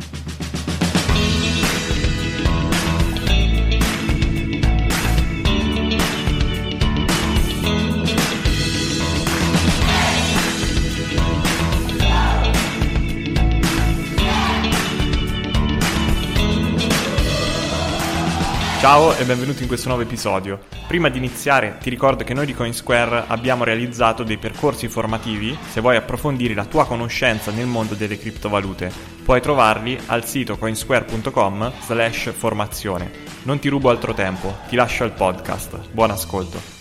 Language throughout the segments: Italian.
you Ciao e benvenuti in questo nuovo episodio. Prima di iniziare ti ricordo che noi di CoinSquare abbiamo realizzato dei percorsi formativi se vuoi approfondire la tua conoscenza nel mondo delle criptovalute. Puoi trovarli al sito coinsquare.com slash formazione. Non ti rubo altro tempo, ti lascio al podcast. Buon ascolto.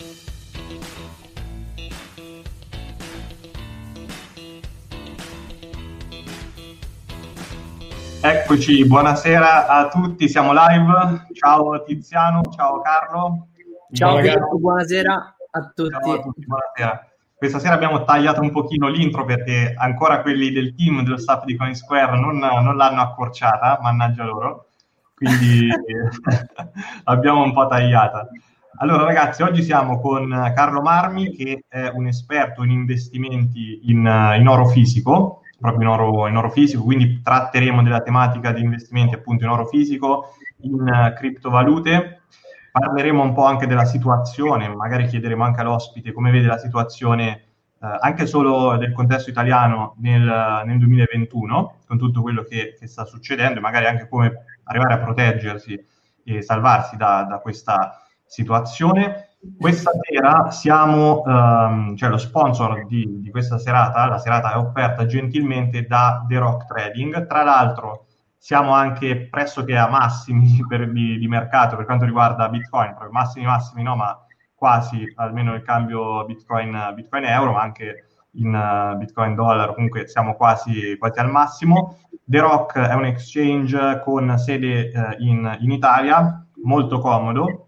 Eccoci, buonasera a tutti, siamo live. Ciao Tiziano, ciao Carlo. Ciao Filippo, buonasera a tutti. Ciao a tutti, buonasera. Questa sera abbiamo tagliato un pochino l'intro perché ancora quelli del team, dello staff di CoinSquare non, non l'hanno accorciata, mannaggia loro, quindi abbiamo un po' tagliata. Allora ragazzi, oggi siamo con Carlo Marmi che è un esperto in investimenti in, in oro fisico, proprio in oro, in oro, fisico, quindi tratteremo della tematica di investimenti appunto in oro fisico, in uh, criptovalute, parleremo un po' anche della situazione, magari chiederemo anche all'ospite come vede la situazione uh, anche solo del contesto italiano nel, nel 2021, con tutto quello che, che, sta succedendo e magari anche come arrivare a proteggersi e salvarsi da, da questa situazione. Questa sera siamo, um, cioè lo sponsor di, di, questa serata, la serata è offerta gentilmente da The Rock Trading. Tra l'altro siamo anche pressoché a massimi per, di, di, mercato per quanto riguarda Bitcoin, massimi massimi no, ma quasi almeno il cambio Bitcoin, Bitcoin euro, ma anche in uh, Bitcoin dollaro, comunque siamo quasi, quasi, al massimo. The Rock è un exchange con sede uh, in, in Italia, molto comodo,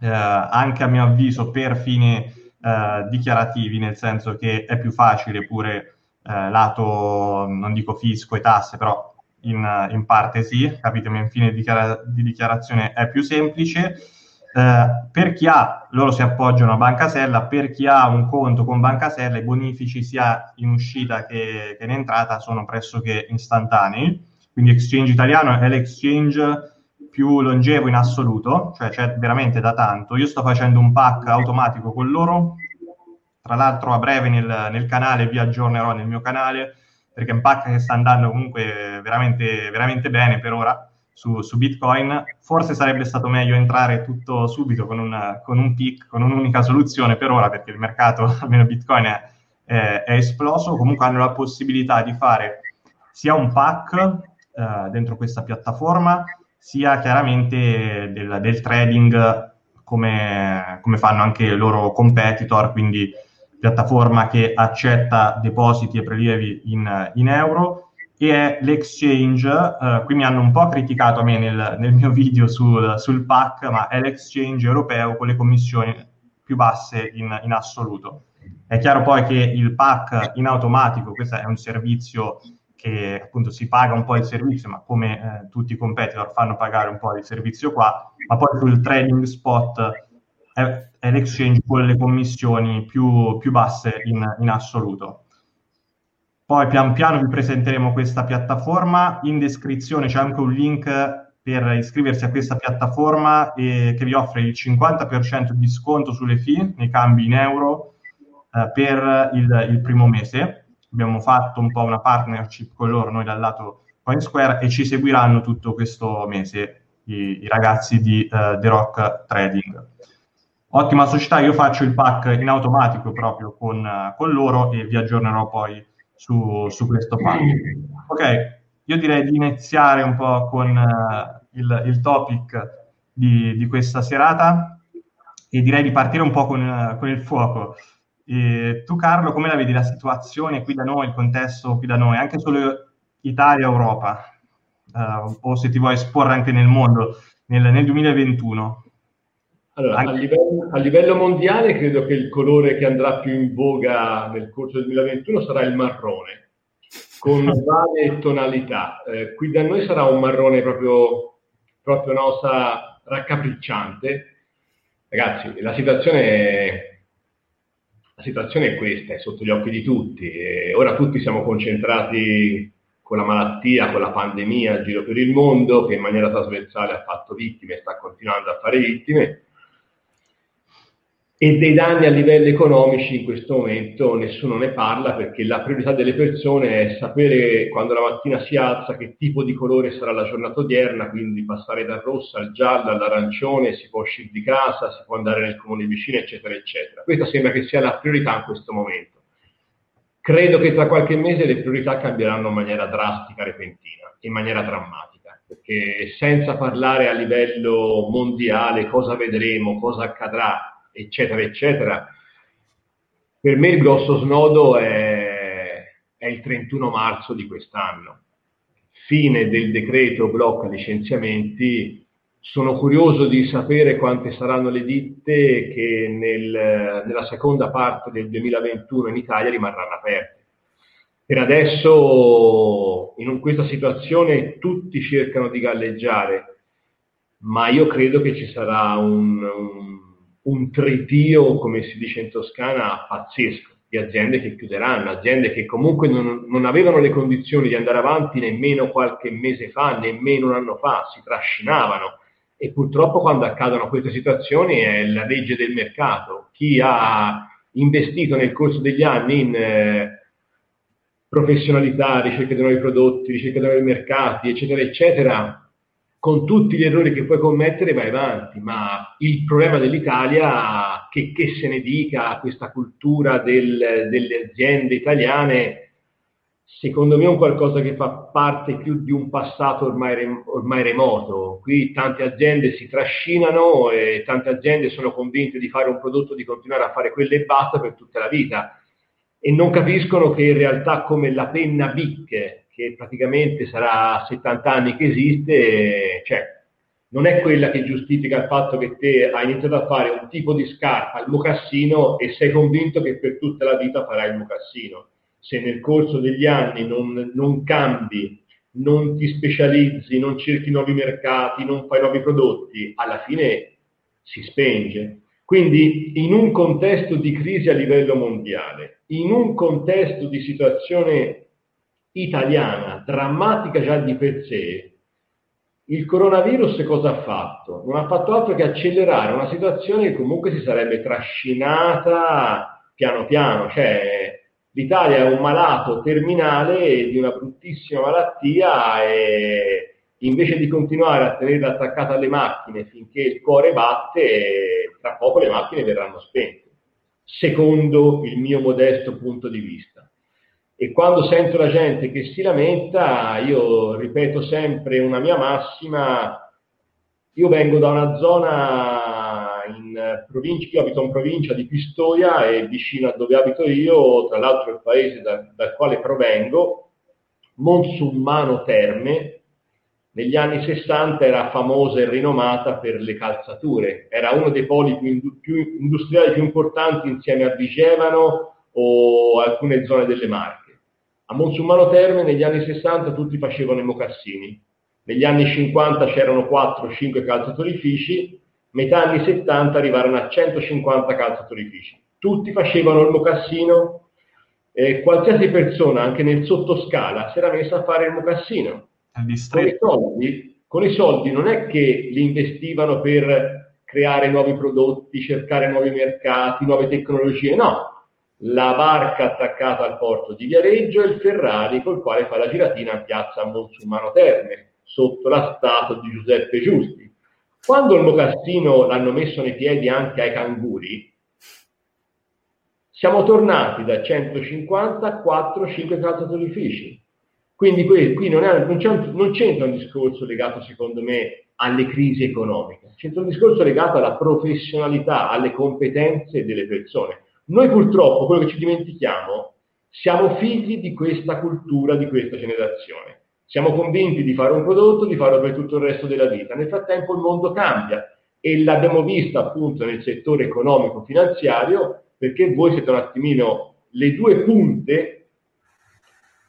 eh, anche a mio avviso per fini eh, dichiarativi, nel senso che è più facile pure eh, lato, non dico fisco e tasse, però in, in parte sì, capitemi, infine dichiara- di dichiarazione è più semplice. Eh, per chi ha, loro si appoggiano a Banca Sella, per chi ha un conto con Banca Sella, i bonifici sia in uscita che, che in entrata sono pressoché istantanei. Quindi Exchange Italiano è l'exchange più longevo in assoluto, cioè c'è veramente da tanto. Io sto facendo un pack automatico con loro, tra l'altro a breve nel, nel canale vi aggiornerò nel mio canale, perché è un pack che sta andando comunque veramente, veramente bene per ora su, su, Bitcoin. Forse sarebbe stato meglio entrare tutto subito con, una, con un pick, con un'unica soluzione per ora, perché il mercato, almeno Bitcoin, è, è, è esploso. Comunque hanno la possibilità di fare sia un pack eh, dentro questa piattaforma, sia chiaramente del, del trading come, come, fanno anche i loro competitor, quindi piattaforma che accetta depositi e prelievi in, in euro e è l'exchange, eh, qui mi hanno un po' criticato a me nel, nel mio video sul, sul, PAC, ma è l'exchange europeo con le commissioni più basse in, in assoluto. È chiaro poi che il PAC in automatico, questo è un servizio che appunto si paga un po' il servizio, ma come eh, tutti i competitor fanno pagare un po' il servizio qua, ma poi sul trading spot è, è l'exchange con le commissioni più, più basse in, in assoluto. Poi pian piano vi presenteremo questa piattaforma, in descrizione c'è anche un link per iscriversi a questa piattaforma e che vi offre il 50% di sconto sulle fee nei cambi in euro eh, per il, il primo mese abbiamo fatto un po' una partnership con loro, noi dal lato CoinSquare, e ci seguiranno tutto questo mese i, i ragazzi di uh, The Rock Trading. Ottima società, io faccio il pack in automatico proprio con, uh, con loro e vi aggiornerò poi su, su, questo pack. Ok, io direi di iniziare un po' con uh, il, il, topic di, di, questa serata e direi di partire un po' con, con il fuoco. E tu Carlo, come la vedi la situazione qui da noi, il contesto qui da noi, anche solo Italia-Europa, uh, o se ti vuoi esporre anche nel mondo, nel, nel 2021? Allora, anche... a, livello, a, livello, mondiale credo che il colore che andrà più in voga nel corso del 2021 sarà il marrone, con varie tonalità. Eh, qui da noi sarà un marrone proprio, proprio nosa raccapricciante. Ragazzi, la situazione è la situazione è questa, è sotto gli occhi di tutti. E ora tutti siamo concentrati con la malattia, con la pandemia a giro per il mondo, che in maniera trasversale ha fatto vittime e sta continuando a fare vittime e dei danni a livelli economici in questo momento nessuno ne parla perché la priorità delle persone è sapere quando la mattina si alza che tipo di colore sarà la giornata odierna, quindi passare dal rosso al giallo all'arancione, si può uscire di casa, si può andare nel comune vicino, eccetera, eccetera. Questa sembra che sia la priorità in questo momento. Credo che tra qualche mese le priorità cambieranno in maniera drastica, repentina, in maniera drammatica, perché senza parlare a livello mondiale cosa vedremo, cosa accadrà, eccetera, eccetera. Per me il grosso snodo è, è il 31 marzo di quest'anno, fine del decreto blocca licenziamenti. Sono curioso di sapere quante saranno le ditte che nel, nella seconda parte del 2021 in Italia rimarranno aperte. Per adesso, in questa situazione, tutti cercano di galleggiare, ma io credo che ci sarà un, un un tritio, come si dice in Toscana, pazzesco di aziende che chiuderanno, aziende che comunque non, non, avevano le condizioni di andare avanti nemmeno qualche mese fa, nemmeno un anno fa, si trascinavano. E purtroppo quando accadono queste situazioni è la legge del mercato. Chi ha investito nel corso degli anni in eh, professionalità, ricerca di nuovi prodotti, ricerca di nuovi mercati, eccetera, eccetera, con tutti gli errori che puoi commettere vai avanti, ma il problema dell'Italia, che, che se ne dica, questa cultura del, delle aziende italiane, secondo me è un qualcosa che fa parte più di un passato ormai, ormai remoto. Qui tante aziende si trascinano e tante aziende sono convinte di fare un prodotto, di continuare a fare quello e basta per tutta la vita e non capiscono che in realtà come la penna Bic che praticamente sarà 70 anni che esiste, cioè non è quella che giustifica il fatto che te hai iniziato a fare un tipo di scarpa, il mocassino, e sei convinto che per tutta la vita farai il mocassino. Se nel corso degli anni non, non cambi, non ti specializzi, non cerchi nuovi mercati, non fai nuovi prodotti, alla fine si spenge. Quindi in un contesto di crisi a livello mondiale, in un contesto di situazione italiana, drammatica già di per sé, il coronavirus cosa ha fatto? Non ha fatto altro che accelerare una situazione che comunque si sarebbe trascinata piano piano, cioè l'Italia è un malato terminale di una bruttissima malattia e invece di continuare a tenerla attaccata alle macchine finché il cuore batte, tra poco le macchine verranno spente, secondo il mio modesto punto di vista. E quando sento la gente che si lamenta, io ripeto sempre una mia massima, io vengo da una zona in provincia, io abito in provincia di Pistoia e vicino a dove abito io, tra l'altro il paese da, dal quale provengo, Monsummano Terme, negli anni 60 era famosa e rinomata per le calzature, era uno dei poli più, più industriali più importanti insieme a Vigevano o alcune zone delle Marche A Monsumano Terme negli anni 60 tutti facevano i mocassini, negli anni 50 c'erano 4-5 calzatorifici, metà anni 70 arrivarono a 150 calzatorifici. Tutti facevano il mocassino, eh, qualsiasi persona, anche nel sottoscala, si era messa a fare il mocassino. Con i, soldi, con i soldi non è che li investivano per creare nuovi prodotti, cercare nuovi mercati, nuove tecnologie, no. La barca attaccata al porto di Viareggio e il Ferrari col quale fa la giratina a piazza Monsumano Terme, sotto la statua di Giuseppe Giusti. Quando il mocassino l'hanno messo nei piedi anche ai canguri, siamo tornati da 150 a 4-5 calzatorifici. Quindi qui, qui non, è, non, un, non, c'entra un discorso legato, secondo me, alle crisi economiche, c'entra un discorso legato alla professionalità, alle competenze delle persone. Noi purtroppo, quello che ci dimentichiamo, siamo figli di questa cultura, di questa generazione. Siamo convinti di fare un prodotto, di farlo per tutto il resto della vita. Nel frattempo il mondo cambia e l'abbiamo vista appunto nel settore economico-finanziario perché voi siete un attimino le due punte,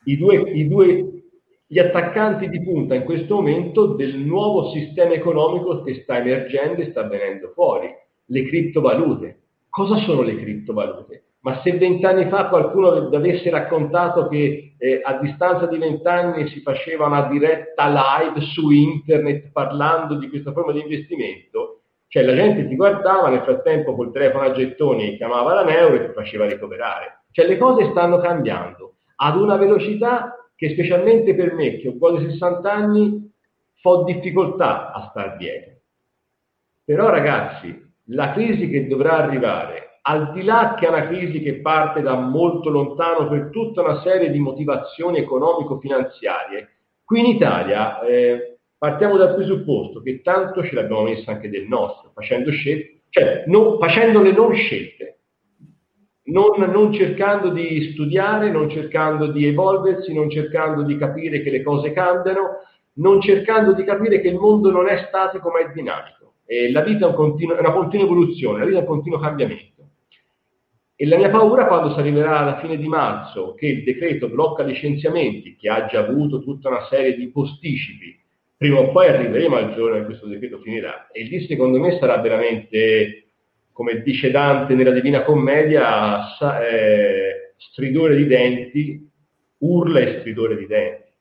i due, i due, gli attaccanti di punta in questo momento del nuovo sistema economico che sta emergendo e sta venendo fuori, le criptovalute. Cosa sono le criptovalute? Ma se vent'anni fa qualcuno avesse raccontato che eh, a distanza di vent'anni si faceva una diretta live su internet parlando di questa forma di investimento, cioè la gente ti guardava, nel frattempo col telefono a gettoni chiamava la neuro e ti faceva ricoverare. Cioè le cose stanno cambiando ad una velocità che specialmente per me, che ho quasi 60 anni, ho difficoltà a star dietro. Però ragazzi, la crisi che dovrà arrivare, al di là che è una crisi che parte da molto lontano per tutta una serie di motivazioni economico-finanziarie, qui in Italia eh, partiamo dal presupposto che tanto ce l'abbiamo messa anche del nostro, facendo scelte, cioè non, facendo le non scelte, non, non, cercando di studiare, non cercando di evolversi, non cercando di capire che le cose cambiano, non cercando di capire che il mondo non è statico ma è dinamico. E la vita è, un continuo, è una continua evoluzione, la vita è un continuo cambiamento. E la mia paura quando si arriverà alla fine di marzo, che il decreto blocca licenziamenti, che ha già avuto tutta una serie di posticipi, prima o poi arriveremo al giorno in cui questo decreto finirà. E lì secondo me sarà veramente, come dice Dante nella Divina Commedia, sa, eh, stridore di denti, urla e stridore di denti.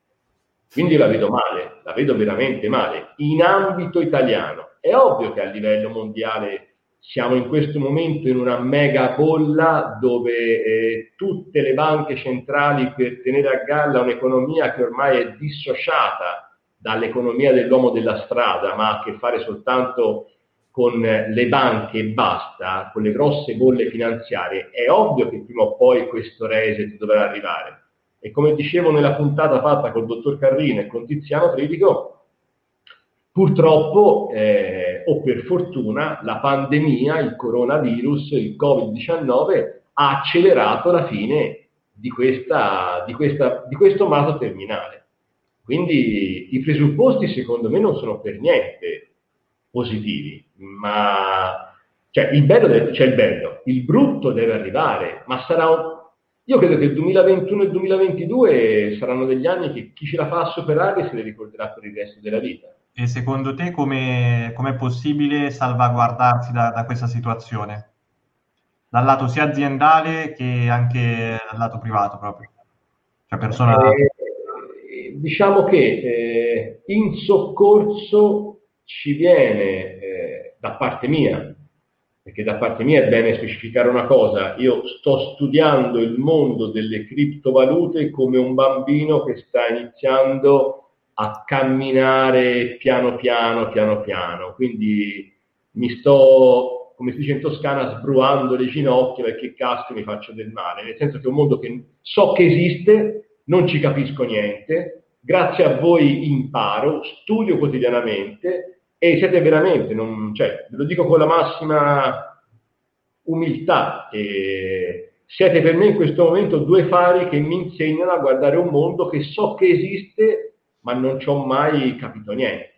Quindi la vedo male, la vedo veramente male, in ambito italiano. È ovvio che a livello mondiale siamo in questo momento in una mega bolla dove eh, tutte le banche centrali per tenere a galla un'economia che ormai è dissociata dall'economia dell'uomo della strada, ma ha a che fare soltanto con le banche e basta, con le grosse bolle finanziarie, è ovvio che prima o poi questo reset dovrà arrivare. E come dicevo nella puntata fatta col dottor Carrino e con Tiziano Critico, purtroppo, eh, o per fortuna, la pandemia, il coronavirus, il Covid-19 ha accelerato la fine di, questa, di, questa, di questo malato terminale. Quindi i presupposti secondo me non sono per niente positivi, ma cioè, il bello c'è il bello, il brutto deve arrivare, ma sarà. Io credo che il 2021 e il 2022 saranno degli anni che chi ce la fa a superare se ne ricorderà per il resto della vita. E secondo te come è possibile salvaguardarsi da, da, questa situazione? Dal lato sia aziendale che anche dal lato privato proprio? Cioè persona... Eh, diciamo che eh, in soccorso ci viene eh, da parte mia, perché da parte mia è bene specificare una cosa, io sto studiando il mondo delle criptovalute come un bambino che sta iniziando a camminare piano piano, piano piano, quindi mi sto, come si dice in Toscana, sbruando le ginocchia perché casco mi faccio del male, nel senso che è un mondo che so che esiste, non ci capisco niente, grazie a voi imparo, studio quotidianamente e siete veramente, non, cioè, ve lo dico con la massima umiltà, siete per me in questo momento due fari che mi insegnano a guardare un mondo che so che esiste ma non ci ho mai capito niente.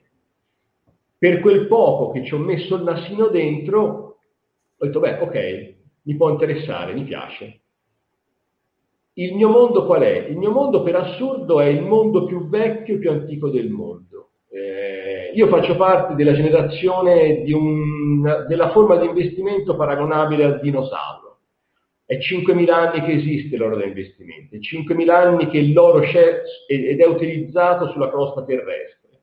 Per quel poco che ci ho messo il nasino dentro, ho detto, beh, ok, mi può interessare, mi piace. il mio mondo qual è? Il mio mondo per assurdo è il mondo più vecchio e più antico del mondo. Eh, io faccio parte della generazione un, della forma di investimento paragonabile al dinosauro. È 5.000 anni che esiste l'oro da investimento, è 5.000 anni che l'oro c'è ed è utilizzato sulla crosta terrestre.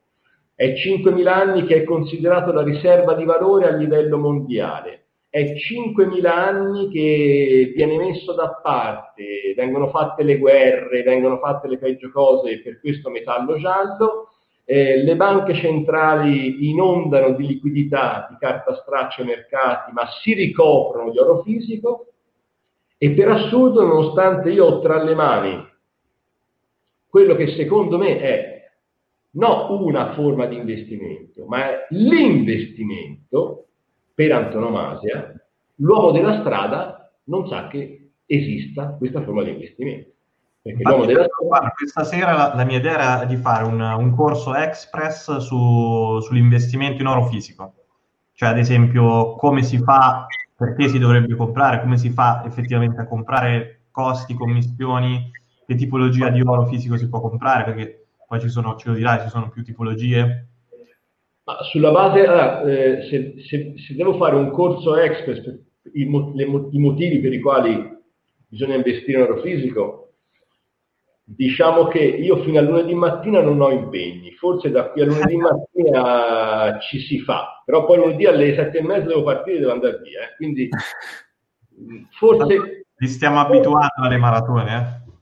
È 5.000 anni che è considerato la riserva di valore a livello mondiale. È 5.000 anni che viene messo da parte, vengono fatte le guerre, vengono fatte le peggio cose per questo metallo giallo, eh, le banche centrali inondano di liquidità, di carta straccia ai mercati, ma si ricoprono di oro fisico e per assurdo, nonostante io ho tra le mani quello che secondo me è non una forma di investimento, ma è l'investimento, per antonomasia, l'uomo della strada non sa che esista questa forma di investimento. Perché l'uomo della strada... Questa sera la, la, mia idea era di fare un, un corso express su, sull'investimento in oro fisico. Cioè, ad esempio, come si fa, perché si dovrebbe comprare, come si fa effettivamente a comprare costi, commissioni, che tipologia di oro fisico si può comprare, perché poi ci sono, ce lo dirai, ci sono più tipologie, ma sulla base, allora, eh, se, se, se, devo fare un corso per i, le, i, motivi per i quali bisogna investire in oro fisico, diciamo che io fino a lunedì mattina non ho impegni, forse da qui a lunedì mattina ci si fa, però poi lunedì alle sette e mezza devo partire e devo andare via, eh. quindi forse... Ti stiamo abituando alle maratone, eh?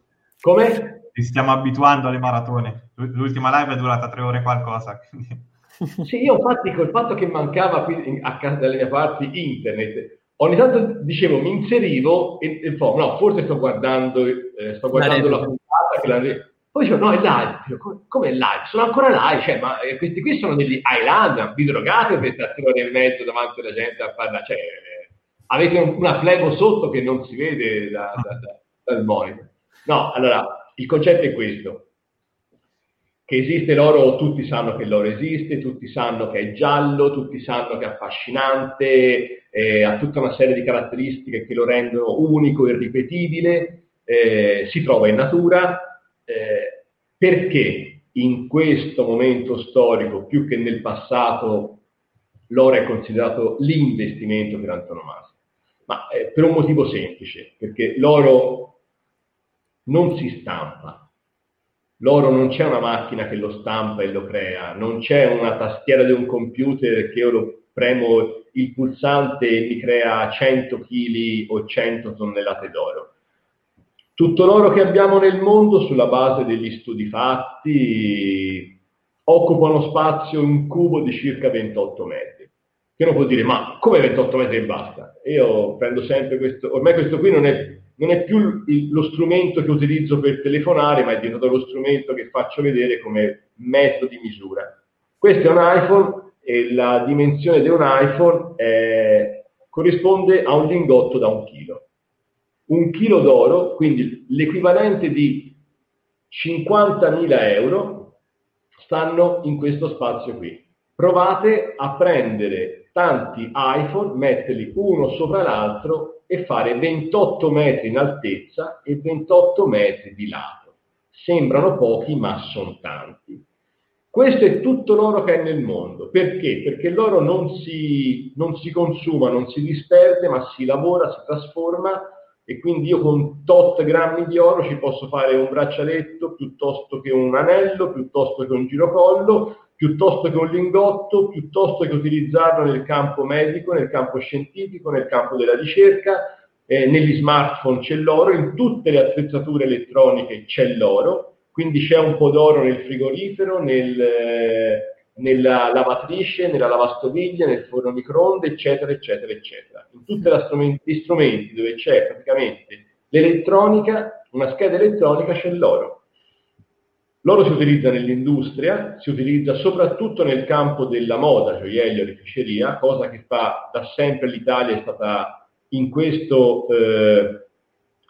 Come? Ti stiamo abituando alle maratone. L'ultima live è durata tre ore qualcosa, quindi... Sì, io infatti col fatto che mancava qui a casa dalle mie parti internet, ogni tanto dicevo, mi inserivo e, e poi, no, forse sto guardando, eh, sto guardando la la... Poi dicevo, no, è live. Come, come è live? Sono ancora live, cioè, ma eh, questi qui sono degli Highlander, vi drogate per stare ore e mezzo davanti alla gente a parlare, cioè, eh, avete un, una flebo sotto che non si vede da, da, da, dal monitor. No, allora, il concetto è questo che esiste l'oro, tutti sanno che l'oro esiste, tutti sanno che è giallo, tutti sanno che è affascinante, eh, ha tutta una serie di caratteristiche che lo rendono unico e ripetibile, eh, si trova in natura, eh, perché in questo momento storico, più che nel passato, l'oro è considerato l'investimento per antonomasia? Ma eh, per un motivo semplice, perché l'oro non si stampa, L'oro non c'è una macchina che lo stampa e lo crea, non c'è una tastiera di un computer che io lo premo il pulsante e mi crea 100 kg o 100 tonnellate d'oro. Tutto l'oro che abbiamo nel mondo, sulla base degli studi fatti, occupa uno spazio in cubo di circa 28 metri. Che uno può dire, ma come 28 metri e basta? Io prendo sempre questo, ormai questo qui non è non è più il, lo strumento che utilizzo per telefonare, ma è diventato lo strumento che faccio vedere come metodo di misura. Questo è un iPhone e la dimensione di un iPhone è, corrisponde a un lingotto da un chilo. Un chilo d'oro, quindi l'equivalente di 50.000 euro, stanno in questo spazio qui. Provate a prendere tanti iPhone, metterli uno sopra l'altro e fare 28 metri in altezza e 28 metri di lato. Sembrano pochi, ma sono tanti. Questo è tutto l'oro che è nel mondo. Perché? Perché l'oro non si, non si consuma, non si disperde, ma si lavora, si trasforma e quindi io con tot grammi di oro ci posso fare un braccialetto piuttosto che un anello, piuttosto che un girocollo, piuttosto che un lingotto, piuttosto che utilizzarlo nel campo medico, nel campo scientifico, nel campo della ricerca, eh, negli smartphone c'è l'oro, in tutte le attrezzature elettroniche c'è l'oro, quindi c'è un po' d'oro nel frigorifero, nel, eh, nella lavatrice, nella lavastoviglie, nel forno microonde, eccetera, eccetera, eccetera. In tutti gli strumenti dove c'è praticamente l'elettronica, una scheda elettronica, c'è l'oro. L'oro si utilizza nell'industria, si utilizza soprattutto nel campo della moda, gioiello, oreficeria, cosa che fa da sempre l'Italia è stata in questo, eh,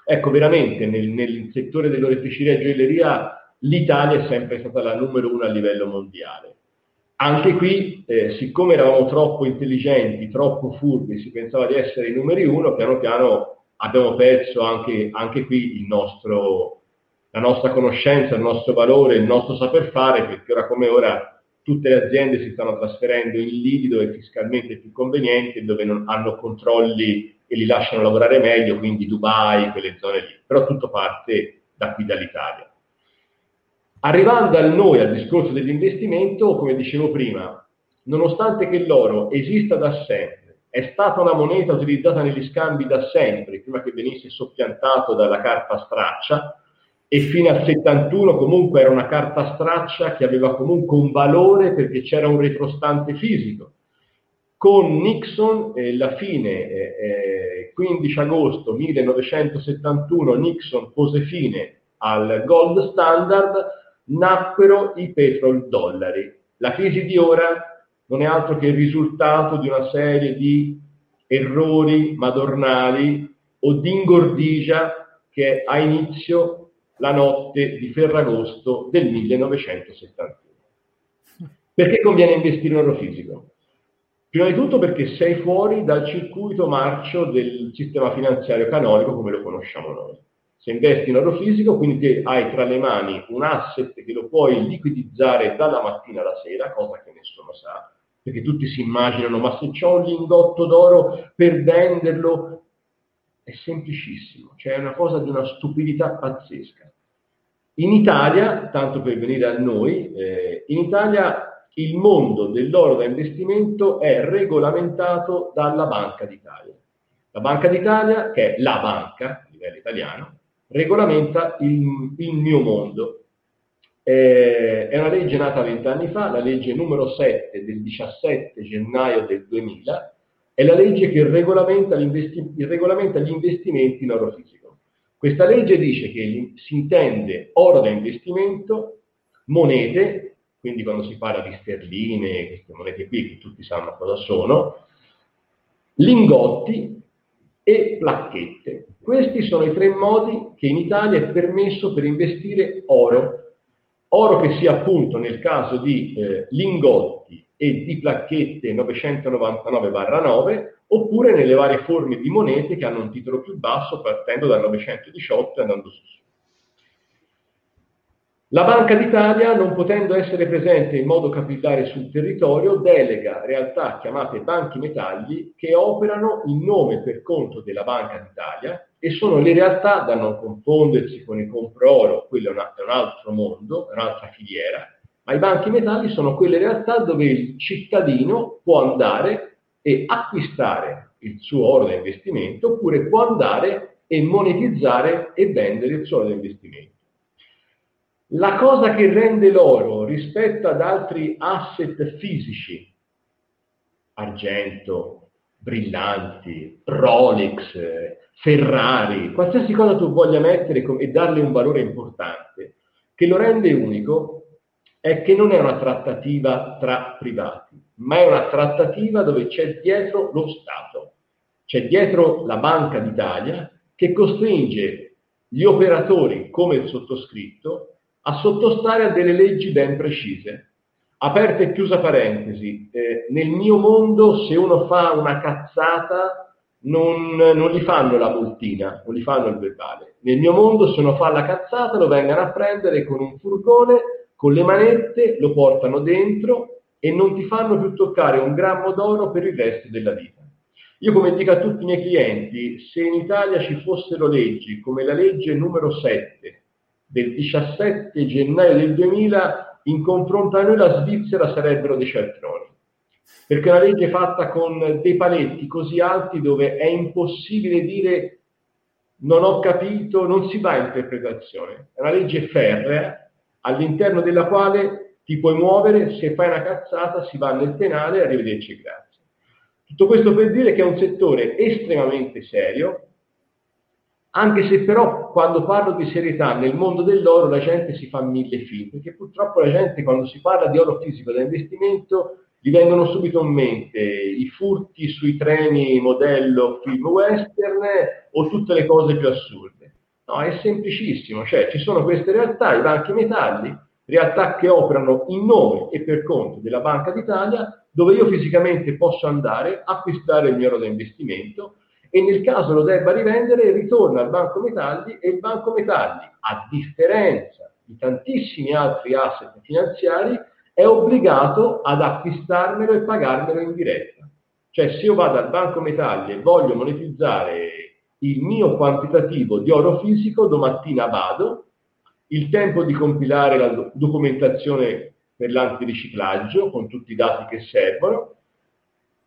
ecco veramente nel, nel settore dell'oreficeria e gioielleria l'Italia è sempre stata la numero uno a livello mondiale. Anche qui, eh, siccome eravamo troppo intelligenti, troppo furbi, si pensava di essere i numeri uno, piano piano abbiamo perso anche, anche qui nostro, la nostra conoscenza, il nostro valore, il nostro saper fare, perché ora come ora tutte le aziende si stanno trasferendo in lidi dove è fiscalmente più conveniente, dove non hanno controlli e li lasciano lavorare meglio, quindi Dubai, quelle zone lì. Però tutto parte da qui dall'Italia. Arrivando a noi al discorso dell'investimento, come dicevo prima, nonostante che l'oro esista da sempre, è stata una moneta utilizzata negli scambi da sempre, prima che venisse soppiantato dalla carta straccia, e fino al 71 comunque era una carta straccia che aveva comunque un valore perché c'era un retrostante fisico. Con Nixon, eh, la fine, eh, 15 eh, agosto 1971, Nixon pose fine al gold standard, nacquero i petrodollari. La crisi di ora non è altro che il risultato di una serie di errori madornali o di ingordigia che ha inizio la notte di Ferragosto del 1971. Perché conviene investire in oro fisico? Prima di tutto perché sei fuori dal circuito marcio del sistema finanziario canonico come lo conosciamo noi se investi in oro fisico, quindi hai tra le mani un asset che lo puoi liquidizzare dalla mattina alla sera, cosa che nessuno sa, perché tutti si immaginano, ma se ho un lingotto d'oro per venderlo, è semplicissimo, cioè è una cosa di una stupidità pazzesca. In Italia, tanto per venire a noi, eh, in Italia il mondo dell'oro da investimento è regolamentato dalla Banca d'Italia. La Banca d'Italia, che è la banca a livello italiano, regolamenta il, il mio mondo. Eh, è una legge nata vent'anni fa, la legge numero 7 del 17 gennaio del 2000, è la legge che regolamenta, regolamenta gli investimenti in oro fisico. Questa legge dice che si intende oro da investimento, monete, quindi quando si parla di sterline, queste monete qui che tutti sanno cosa sono, lingotti e placchette. Questi sono i tre modi che in Italia è permesso per investire oro. Oro che sia appunto nel caso di eh, lingotti e di placchette 999-9 oppure nelle varie forme di monete che hanno un titolo più basso partendo dal 918 e andando su. La Banca d'Italia, non potendo essere presente in modo capillare sul territorio, delega realtà chiamate banchi metalli che operano in nome e per conto della Banca d'Italia e sono le realtà da non confondersi con il compro oro, quello è, una, è un altro mondo, è un'altra filiera, ma i banchi metalli sono quelle realtà dove il cittadino può andare e acquistare il suo oro da investimento oppure può andare e monetizzare e vendere il suo oro da investimento. La cosa che rende l'oro rispetto ad altri asset fisici, argento, brillanti, Rolex, Ferrari, qualsiasi cosa tu voglia mettere e darle un valore importante, che lo rende unico è che non è una trattativa tra privati, ma è una trattativa dove c'è dietro lo Stato, c'è dietro la Banca d'Italia che costringe gli operatori come il sottoscritto a sottostare a delle leggi ben precise. Aperta e chiusa parentesi, eh, nel mio mondo se uno fa una cazzata non, non, gli fanno la multina, non gli fanno il verbale. Nel mio mondo se uno fa la cazzata lo vengono a prendere con un furgone, con le manette, lo portano dentro e non ti fanno più toccare un grammo d'oro per il resto della vita. Io come dico a tutti i miei clienti, se in Italia ci fossero leggi come la legge numero 7 del 17 gennaio del 2000 in confronto a noi la Svizzera sarebbero dei cialtroni perché è una legge fatta con dei paletti così alti dove è impossibile dire non ho capito, non si va a interpretazione. È una legge ferrea all'interno della quale ti puoi muovere, se fai una cazzata si va nel penale, arrivederci grazie. Tutto questo per dire che è un settore estremamente serio, anche se però quando parlo di serietà nel mondo dell'oro la gente si fa mille film, perché purtroppo la gente quando si parla di oro fisico da investimento gli vengono subito in mente i furti sui treni modello film western o tutte le cose più assurde. No, è semplicissimo, cioè ci sono queste realtà, i banchi metalli, realtà che operano in nome e per conto della Banca d'Italia, dove io fisicamente posso andare, acquistare il mio oro da investimento e nel caso lo debba rivendere ritorna al Banco Metalli e il Banco Metalli, a differenza di tantissimi altri asset finanziari, è obbligato ad acquistarmelo e pagarmelo in diretta. Cioè se io vado al Banco Metalli e voglio monetizzare il mio quantitativo di oro fisico, domattina vado, il tempo di compilare la documentazione per l'antiriciclaggio con tutti i dati che servono,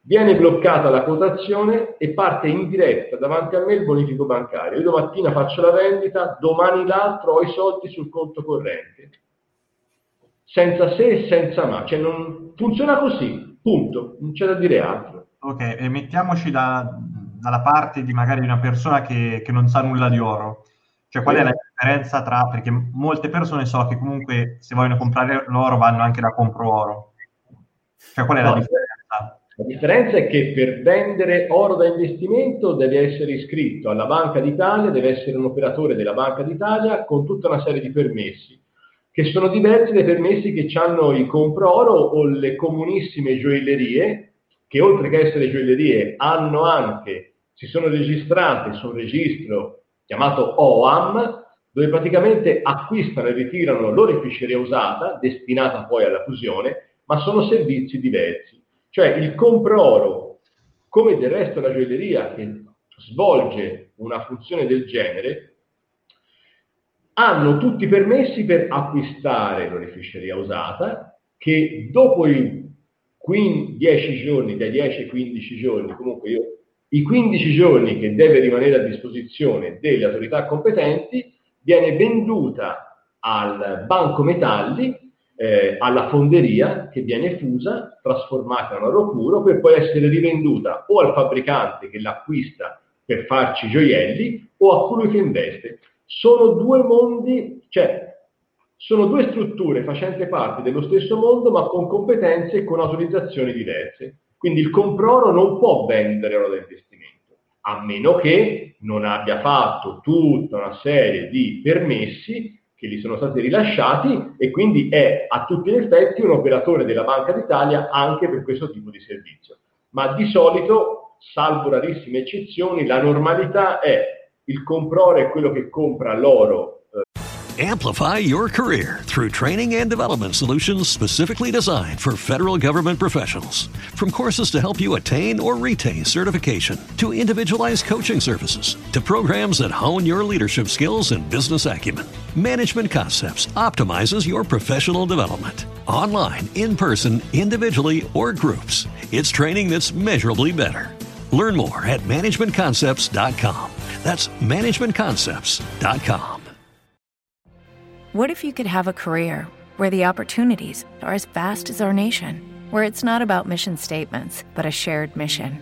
viene bloccata la quotazione e parte in diretta davanti a me il bonifico bancario. Io domattina faccio la vendita, domani l'altro ho i soldi sul conto corrente. Senza se e senza ma, cioè non funziona così, punto, non c'è da dire altro. Ok, e mettiamoci da, dalla parte di magari una persona che, che non sa nulla di oro. Cioè, qual è la differenza tra, perché molte persone so che comunque se vogliono comprare l'oro vanno anche da compro oro. Cioè, qual è no, la differenza? La differenza è che per vendere oro da investimento deve essere iscritto alla Banca d'Italia, deve essere un operatore della Banca d'Italia con tutta una serie di permessi, che sono diversi dai permessi che hanno i compro oro o le comunissime gioiellerie, che oltre che essere gioiellerie hanno anche, si sono registrate su un registro chiamato OAM, dove praticamente acquistano e ritirano l'oreficeria usata, destinata poi alla fusione, ma sono servizi diversi. Cioè il compro oro, come del resto la gioielleria che svolge una funzione del genere, hanno tutti i permessi per acquistare l'oreficeria usata, che dopo i 10 giorni, dai 10 ai 15 giorni, comunque io i 15 giorni che deve rimanere a disposizione delle autorità competenti viene venduta al banco metalli, eh, alla fonderia che viene fusa, trasformata in oro puro per poi essere rivenduta o al fabbricante che l'acquista per farci gioielli o a colui che investe. Sono due mondi, cioè sono due strutture facenti parte dello stesso mondo ma con competenze e con autorizzazioni diverse. Quindi il comproro non può vendere oro da investimento, a meno che non abbia fatto tutta una serie di permessi che gli sono stati rilasciati e quindi è a tutti gli effetti un operatore della Banca d'Italia anche per questo tipo di servizio. Ma di solito, salvo rarissime eccezioni, la normalità è il comprore è quello che compra l'oro Amplify your career through training and development solutions specifically designed for federal government professionals. From courses to help you attain or retain certification, to individualized coaching services, to programs that hone your leadership skills and business acumen, Management Concepts optimizes your professional development. Online, in person, individually, or groups, it's training that's measurably better. Learn more at managementconcepts.com. That's managementconcepts.com. What if you could have a career where the opportunities are as vast as our nation, where it's not about mission statements, but a shared mission?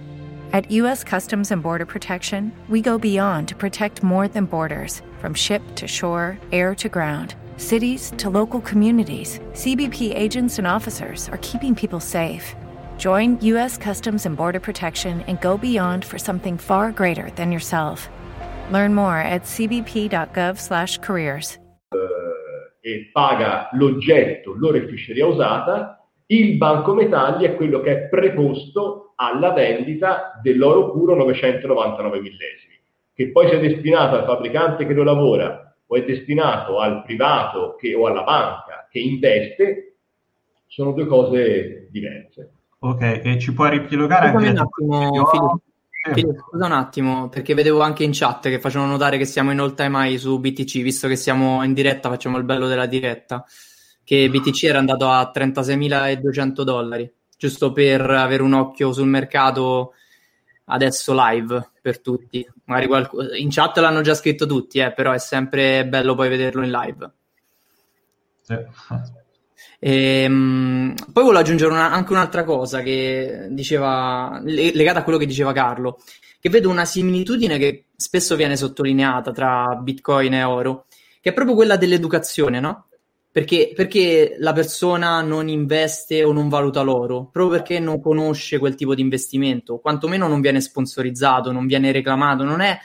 At U.S. Customs and Border Protection, we go beyond to protect more than borders from ship to shore, air to ground. Cities to local communities, CBP agents and officers are keeping people safe. Join U.S. Customs and Border Protection and go beyond for something far greater than yourself. Learn more at cbp.gov/careers. e paga l'oggetto, l'oreficeria usata, il banco metalli è quello che è preposto alla vendita dell'oro puro 999 millesimi, che poi sia destinato al fabbricante che lo lavora o è destinato al privato che, o alla banca che investe, sono due cose diverse. Ok, e ci puoi ripiegare anche... Un attimo, Filippo. Filippo, scusa un attimo, perché vedevo anche in chat che facevano notare che siamo in all time high su BTC, visto che siamo in diretta, facciamo il bello della diretta, che BTC era andato a 36.200 dollari, giusto per avere un occhio sul mercato adesso live per tutti. Magari qualc- in chat l'hanno già scritto tutti, eh, però è sempre bello poi vederlo in live. Sì. E, um, poi volevo aggiungere una, anche un'altra cosa che diceva, legata a quello che diceva Carlo, che vedo una similitudine che spesso viene sottolineata tra Bitcoin e oro, che è proprio quella dell'educazione, no? Perché, perché la persona non investe o non valuta l'oro? Proprio perché non conosce quel tipo di investimento, quantomeno non viene sponsorizzato, non viene reclamato, non è...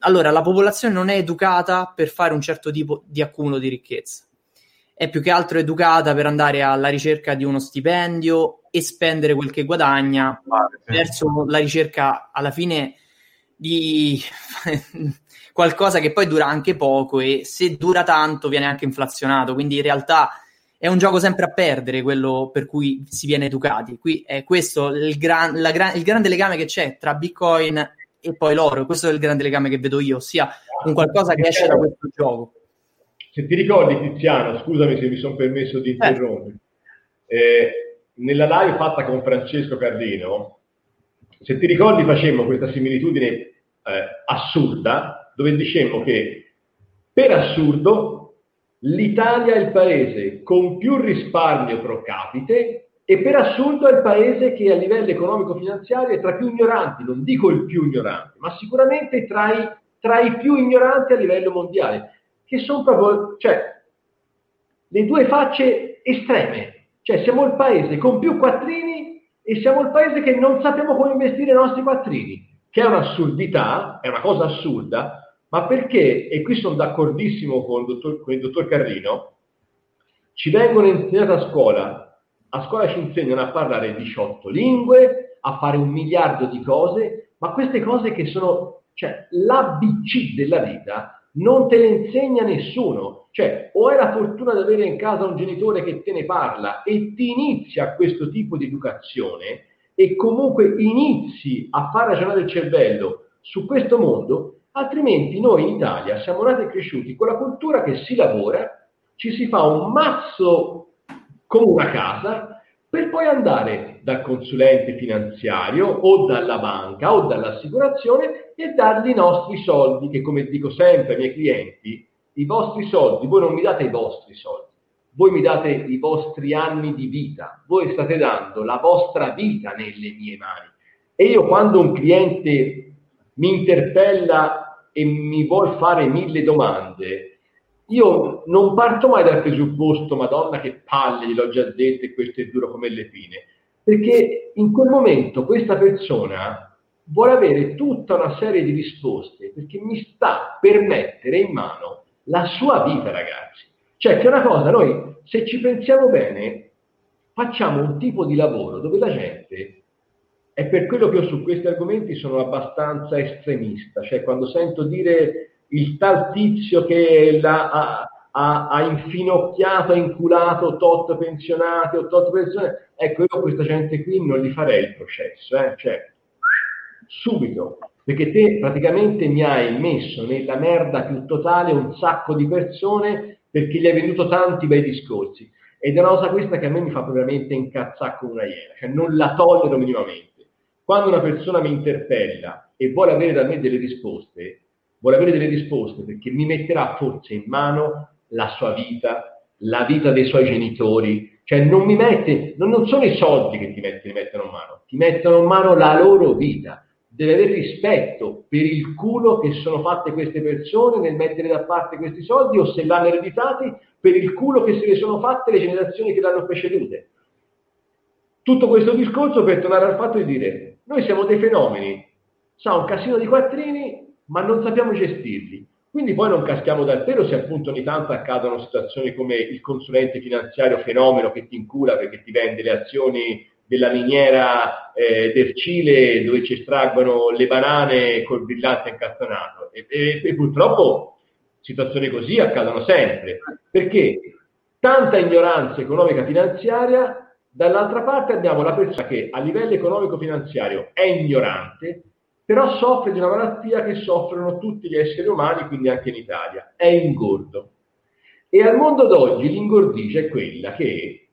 Allora, la popolazione non è educata per fare un certo tipo di accumulo di ricchezza è più che altro educata per andare alla ricerca di uno stipendio e spendere quel che guadagna verso la ricerca alla fine di qualcosa che poi dura anche poco e se dura tanto viene anche inflazionato, quindi in realtà è un gioco sempre a perdere quello per cui si viene educati. Qui è questo il, gran, gra- il grande legame che c'è tra Bitcoin e poi l'oro, questo è il grande legame che vedo io, ossia un qualcosa che esce da questo gioco. Se ti ricordi Tiziano, scusami se mi sono permesso di interrompere, eh. Eh, nella live fatta con Francesco Cardino, se ti ricordi facemmo questa similitudine eh, assurda, dove dicemmo che per assurdo l'Italia è il paese con più risparmio pro capite e per assurdo è il paese che a livello economico-finanziario è tra i più ignoranti, non dico il più ignorante, ma sicuramente tra i, tra i più ignoranti a livello mondiale, che sono proprio, cioè, le due facce estreme. Cioè, siamo il paese con più quattrini e siamo il paese che non sappiamo come investire i nostri quattrini, che è un'assurdità, è una cosa assurda, ma perché, e qui sono d'accordissimo con il dottor, con il dottor Carrino, ci vengono insegnate a scuola, a scuola ci insegnano a parlare 18 lingue, a fare un miliardo di cose, ma queste cose che sono, cioè, l'ABC della vita non te le insegna nessuno. Cioè, o hai la fortuna di avere in casa un genitore che te ne parla e ti inizia questo tipo di educazione e comunque inizi a far ragionare il cervello su questo mondo, altrimenti noi in Italia siamo nati e cresciuti con la cultura che si lavora, ci si fa un mazzo come una casa per poi andare dal consulente finanziario o dalla banca o dall'assicurazione e dargli i nostri soldi, che come dico sempre ai miei clienti, i vostri soldi, voi non mi date i vostri soldi, voi mi date i vostri anni di vita, voi state dando la vostra vita nelle mie mani. E io quando un cliente mi interpella e mi vuole fare mille domande, io non parto mai dal presupposto, Madonna che palle, gliel'ho già detto e questo è duro come le fine, perché in quel momento questa persona vuole avere tutta una serie di risposte perché mi sta per mettere in mano la sua vita, ragazzi. Cioè che è una cosa, noi se ci pensiamo bene, facciamo un tipo di lavoro dove la gente, è per quello che io su questi argomenti sono abbastanza estremista, cioè quando sento dire il tal tizio che la, ha, ha, ha, infinocchiato, ha inculato tot pensionati o tot persone, ecco io questa gente qui non gli farei il processo, eh? cioè subito, perché te praticamente mi hai messo nella merda più totale un sacco di persone perché gli hai venuto tanti bei discorsi. Ed è una cosa questa che a me mi fa veramente incazzare come una iena, cioè non la tollero minimamente. Quando una persona mi interpella e vuole avere da me delle risposte, vuole avere delle risposte perché mi metterà forse in mano la sua vita, la vita dei suoi genitori, cioè non mi mette, non, non sono i soldi che ti mettono in mano, ti mettono in mano la loro vita deve avere rispetto per il culo che sono fatte queste persone nel mettere da parte questi soldi o se l'hanno ereditati per il culo che se ne sono fatte le generazioni che l'hanno precedute. Tutto questo discorso per tornare al fatto di dire noi siamo dei fenomeni, sa un casino di quattrini ma non sappiamo gestirli. Quindi poi non caschiamo dal pelo se appunto ogni tanto accadono situazioni come il consulente finanziario fenomeno che ti incula perché ti vende le azioni della miniera eh, del Cile dove ci estraggono le banane col brillante incastonato. E, e, e purtroppo situazioni così accadono sempre, perché tanta ignoranza economica finanziaria, dall'altra parte abbiamo la persona che a livello economico finanziario è ignorante, però soffre di una malattia che soffrono tutti gli esseri umani, quindi anche in Italia, è ingordo. E al mondo d'oggi l'ingordigia è quella che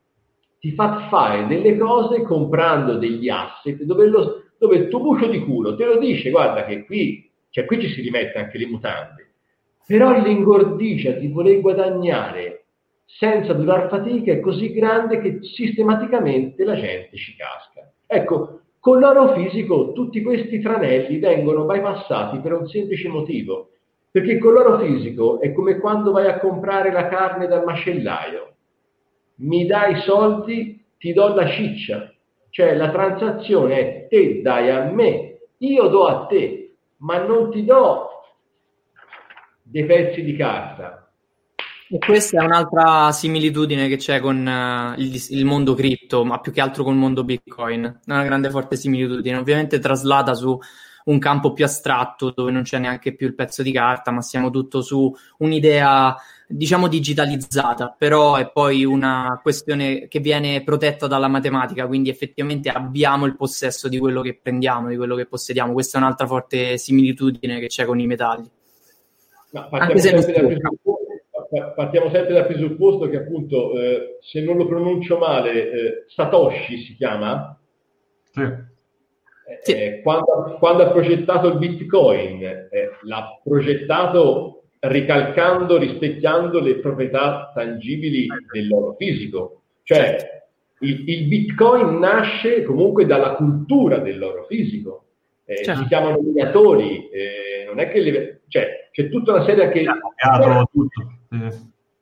ti fa fare delle cose comprando degli asset dove, lo, dove il tuo buco di culo te lo dice, guarda che qui, cioè qui ci si rimette anche le mutande, però l'ingordigia di voler guadagnare senza durar fatica è così grande che sistematicamente la gente ci casca. Ecco, con l'oro fisico tutti questi tranelli vengono bypassati per un semplice motivo, perché con l'oro fisico è come quando vai a comprare la carne dal macellaio. Mi dai soldi, ti do la ciccia, cioè la transazione è te dai a me, io do a te, ma non ti do dei pezzi di carta, e questa è un'altra similitudine che c'è con uh, il, il, mondo cripto, ma più che altro con il mondo Bitcoin. È una grande forte similitudine, ovviamente traslata su un campo più astratto dove non c'è neanche più il pezzo di carta, ma siamo tutto su un'idea diciamo digitalizzata, però è poi una questione che viene protetta dalla matematica, quindi effettivamente abbiamo il possesso di quello che prendiamo, di quello che possediamo. Questa è un'altra forte similitudine che c'è con i metalli. Ma partiamo, sempre dal partiamo sempre dal presupposto che appunto, eh, se non lo pronuncio male, eh, Satoshi si chiama? Sì. Eh, sì. Eh, quando, quando, ha progettato il Bitcoin, eh, l'ha progettato ricalcando, rispecchiando le proprietà tangibili dell'oro fisico. Cioè, il, il, Bitcoin nasce comunque dalla cultura dell'oro fisico. Eh, certo. Si chiamano miniatori, eh, non è che le, cioè, c'è tutta una serie che... tutto.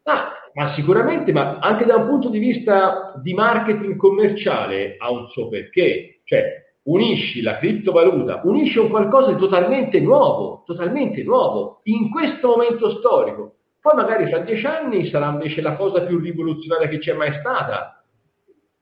Ah, ma sicuramente, ma anche da un punto di vista di marketing commerciale ha un suo perché. Cioè, unisci la criptovaluta, unisci un qualcosa di totalmente nuovo, totalmente nuovo, in questo momento storico. Poi magari fra dieci anni sarà invece la cosa più rivoluzionaria che c'è mai stata.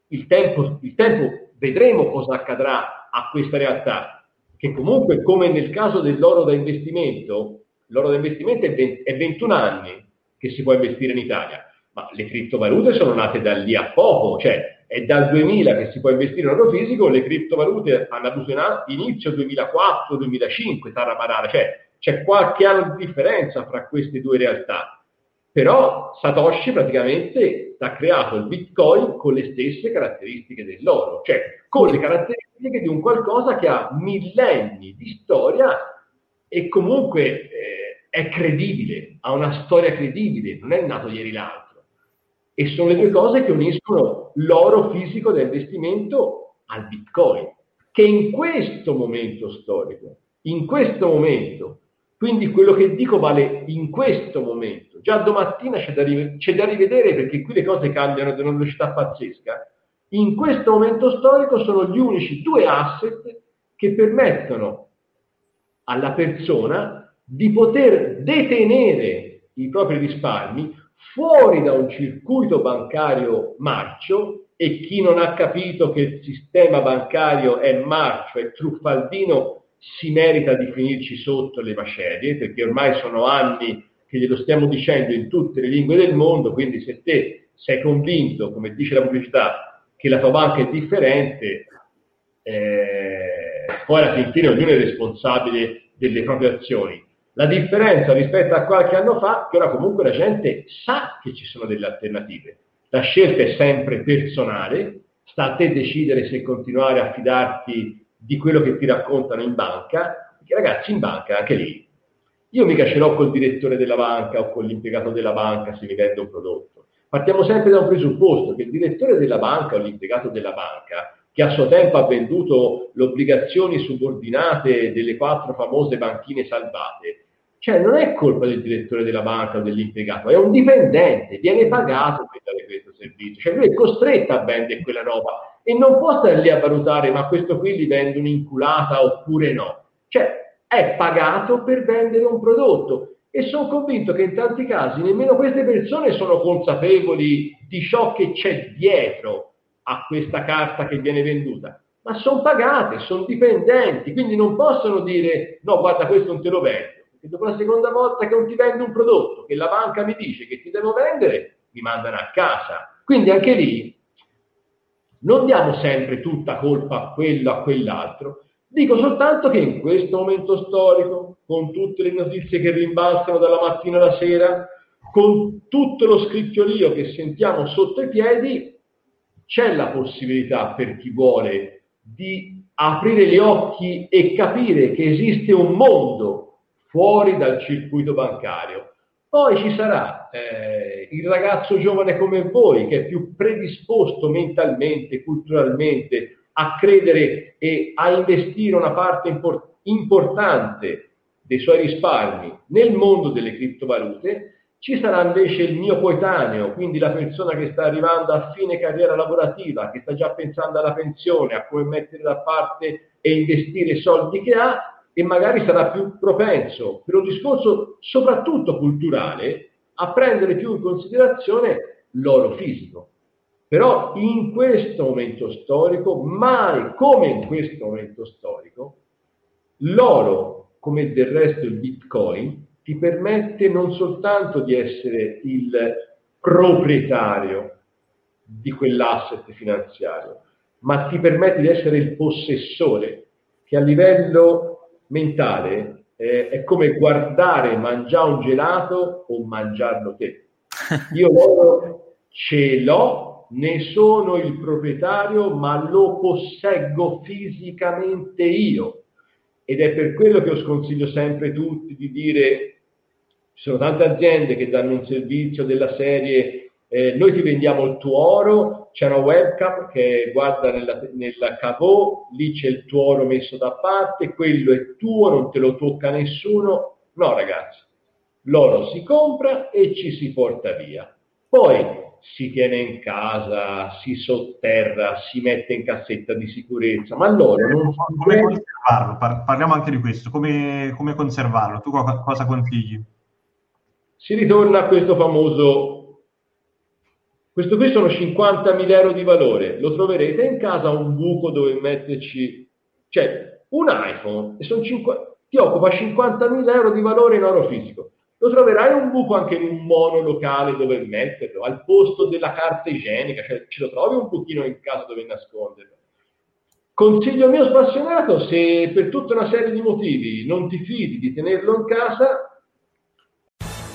Il tempo, il tempo vedremo cosa accadrà a questa realtà, che comunque come nel caso dell'oro da investimento, l'oro da investimento è, 20, è 21 anni che si può investire in Italia, ma le criptovalute sono nate da lì a poco, cioè è dal 2000 che si può investire in oro fisico, le criptovalute hanno avuto inizio 2004-2005, Taramarara, cioè c'è qualche anno di differenza fra queste due realtà. Però Satoshi praticamente ha creato il Bitcoin con le stesse caratteristiche dell'oro, cioè con le caratteristiche di un qualcosa che ha millenni di storia e comunque eh, è credibile, ha una storia credibile, non è nato ieri l'altro. E sono le due cose che uniscono l'oro fisico da investimento al bitcoin, che in questo momento storico, in questo momento, quindi quello che dico vale in questo momento, già domattina c'è da, c'è da rivedere perché qui le cose cambiano ad una velocità pazzesca, in questo momento storico sono gli unici due asset che permettono alla persona di poter detenere i propri risparmi fuori da un circuito bancario marcio e chi non ha capito che il sistema bancario è marcio e truffaldino si merita di finirci sotto le macerie, perché ormai sono anni che glielo stiamo dicendo in tutte le lingue del mondo, quindi se te sei convinto, come dice la pubblicità, che la tua banca è differente, eh, poi alla fine ognuno è responsabile delle proprie azioni. La differenza rispetto a qualche anno fa è che ora comunque la gente sa che ci sono delle alternative. La scelta è sempre personale, sta a te decidere se continuare a fidarti di quello che ti raccontano in banca, perché ragazzi in banca anche lì, io mica ce l'ho col direttore della banca o con l'impiegato della banca se mi vende un prodotto. Partiamo sempre da un presupposto che il direttore della banca o l'impiegato della banca che a suo tempo ha venduto le obbligazioni subordinate delle quattro famose banchine salvate, cioè non è colpa del direttore della banca o dell'impiegato, è un dipendente, viene pagato per dare questo servizio, cioè lui è costretto a vendere quella roba e non può stare lì a valutare ma questo qui gli vende un'inculata oppure no. Cioè è pagato per vendere un prodotto e sono convinto che in tanti casi nemmeno queste persone sono consapevoli di ciò che c'è dietro a questa carta che viene venduta, ma sono pagate, sono dipendenti, quindi non possono dire no guarda questo non te lo vendo e dopo la seconda volta che non ti vendo un prodotto che la banca mi dice che ti devo vendere, mi mandano a casa. Quindi anche lì non diamo sempre tutta colpa a quello, a quell'altro. Dico soltanto che in questo momento storico, con tutte le notizie che rimbalzano dalla mattina alla sera, con tutto lo scricchiolio che sentiamo sotto i piedi, c'è la possibilità per chi vuole di aprire gli occhi e capire che esiste un mondo fuori dal circuito bancario. Poi ci sarà eh, il ragazzo giovane come voi che è più predisposto mentalmente, culturalmente a credere e a investire una parte import- importante dei suoi risparmi nel mondo delle criptovalute. Ci sarà invece il mio coetaneo, quindi la persona che sta arrivando a fine carriera lavorativa, che sta già pensando alla pensione, a come mettere da parte e investire i soldi che ha, e magari sarà più propenso, per un discorso soprattutto culturale, a prendere più in considerazione l'oro fisico. Però in questo momento storico, mai come in questo momento storico, L'oro, come del resto il Bitcoin, ti permette non soltanto di essere il proprietario di quell'asset finanziario, ma ti permette di essere il possessore, che a livello mentale eh, è come guardare mangiare un gelato o mangiarlo te. Io l'oro ce l'ho, ne sono il proprietario, ma lo posseggo fisicamente io. Ed è per quello che io sconsiglio sempre tutti di dire ci sono tante aziende che danno un servizio della serie eh, noi ti vendiamo il tuo oro, c'è una webcam che guarda nella, nella cavò, lì c'è il tuo oro messo da parte, quello è tuo, non te lo tocca nessuno. No ragazzi, l'oro si compra e ci si porta via. Poi si tiene in casa, si sotterra, si mette in cassetta di sicurezza, ma l'oro non Come conservarlo? parliamo anche di questo, come, come conservarlo? Tu cosa consigli? Si ritorna a questo famoso questo qui sono 50.000 euro di valore, lo troverete in casa un buco dove metterci, cioè un iPhone 50, ti occupa 50.000 euro di valore in oro fisico. Lo troverai un buco anche in un monolocale dove metterlo, al posto della carta igienica, cioè ce lo trovi un pochino in casa dove nasconderlo. Consiglio mio spassionato, se per tutta una serie di motivi non ti fidi di tenerlo in casa,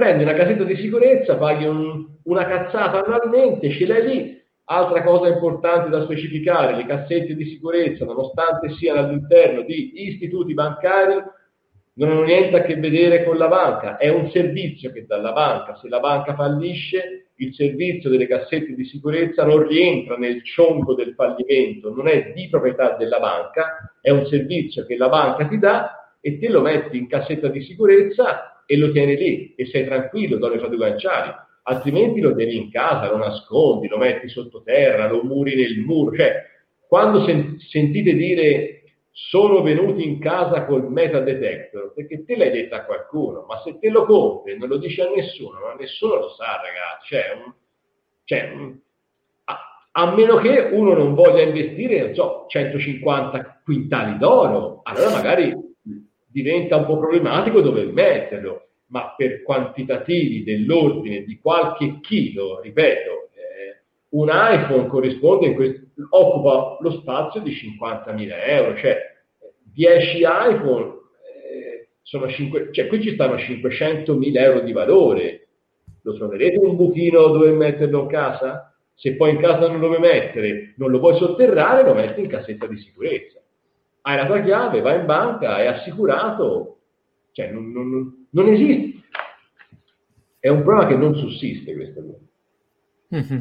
prendi una casetta di sicurezza, paghi un, una cazzata annualmente, ce l'hai lì. Altra cosa importante da specificare, le cassette di sicurezza, nonostante siano all'interno di istituti bancari, non hanno niente a che vedere con la banca, è un servizio che dà la banca. Se la banca fallisce, il servizio delle cassette di sicurezza non rientra nel cionco del fallimento, non è di proprietà della banca, è un servizio che la banca ti dà e te lo metti in cassetta di sicurezza e lo tieni lì e sei tranquillo, donne fra due guanciali, altrimenti lo tieni in casa, lo nascondi, lo metti sottoterra, lo muri nel muro, cioè quando sen- sentite dire sono venuti in casa col metal detector, perché te l'hai detto a qualcuno, ma se te lo compri non lo dici a nessuno, ma nessuno lo sa ragazzi, cioè, un, cioè un, a, a, meno che uno non voglia investire, non so, 150 quintali d'oro, allora magari diventa un po' problematico dover metterlo, ma per quantitativi dell'ordine di qualche chilo, ripeto, eh, un iPhone corrisponde questo, occupa lo spazio di 50.000 euro, cioè 10 iPhone eh, sono 5, cioè qui ci stanno 500.000 euro di valore. Lo troverete un buchino dove metterlo in casa? Se poi in casa non lo vuoi mettere, non lo vuoi sotterrare, lo metti in cassetta di sicurezza hai la tua chiave, vai in banca, è assicurato, cioè non, non, non esiste. È un problema che non sussiste questo. Mm-hmm.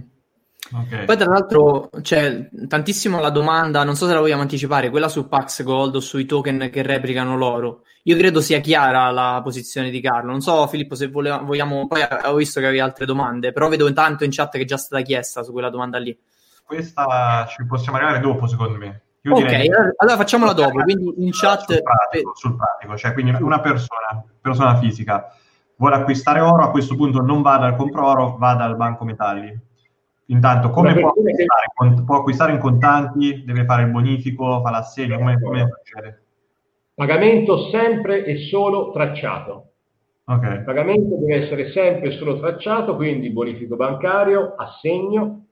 Okay. Poi tra l'altro c'è tantissimo la domanda, non so se la vogliamo anticipare, quella su Pax Gold o sui token che replicano l'oro. Io credo sia chiara la posizione di Carlo. Non so Filippo se voleva, vogliamo, poi ho visto che avevi altre domande, però vedo intanto in chat che è già stata chiesta su quella domanda lì. Questa ci possiamo arrivare dopo secondo me. Io ok, direi... allora facciamola dopo, quindi in chat... Sul pratico, sul pratico, cioè quindi una persona, persona fisica, vuole acquistare oro, a questo punto non va dal compro oro, va dal banco metalli. Intanto, come può acquistare? può acquistare? in contanti? Deve fare il bonifico, fa l'assegno? Come, come succede? Pagamento sempre e solo tracciato. Okay. Il pagamento deve essere sempre e solo tracciato, quindi bonifico bancario, assegno,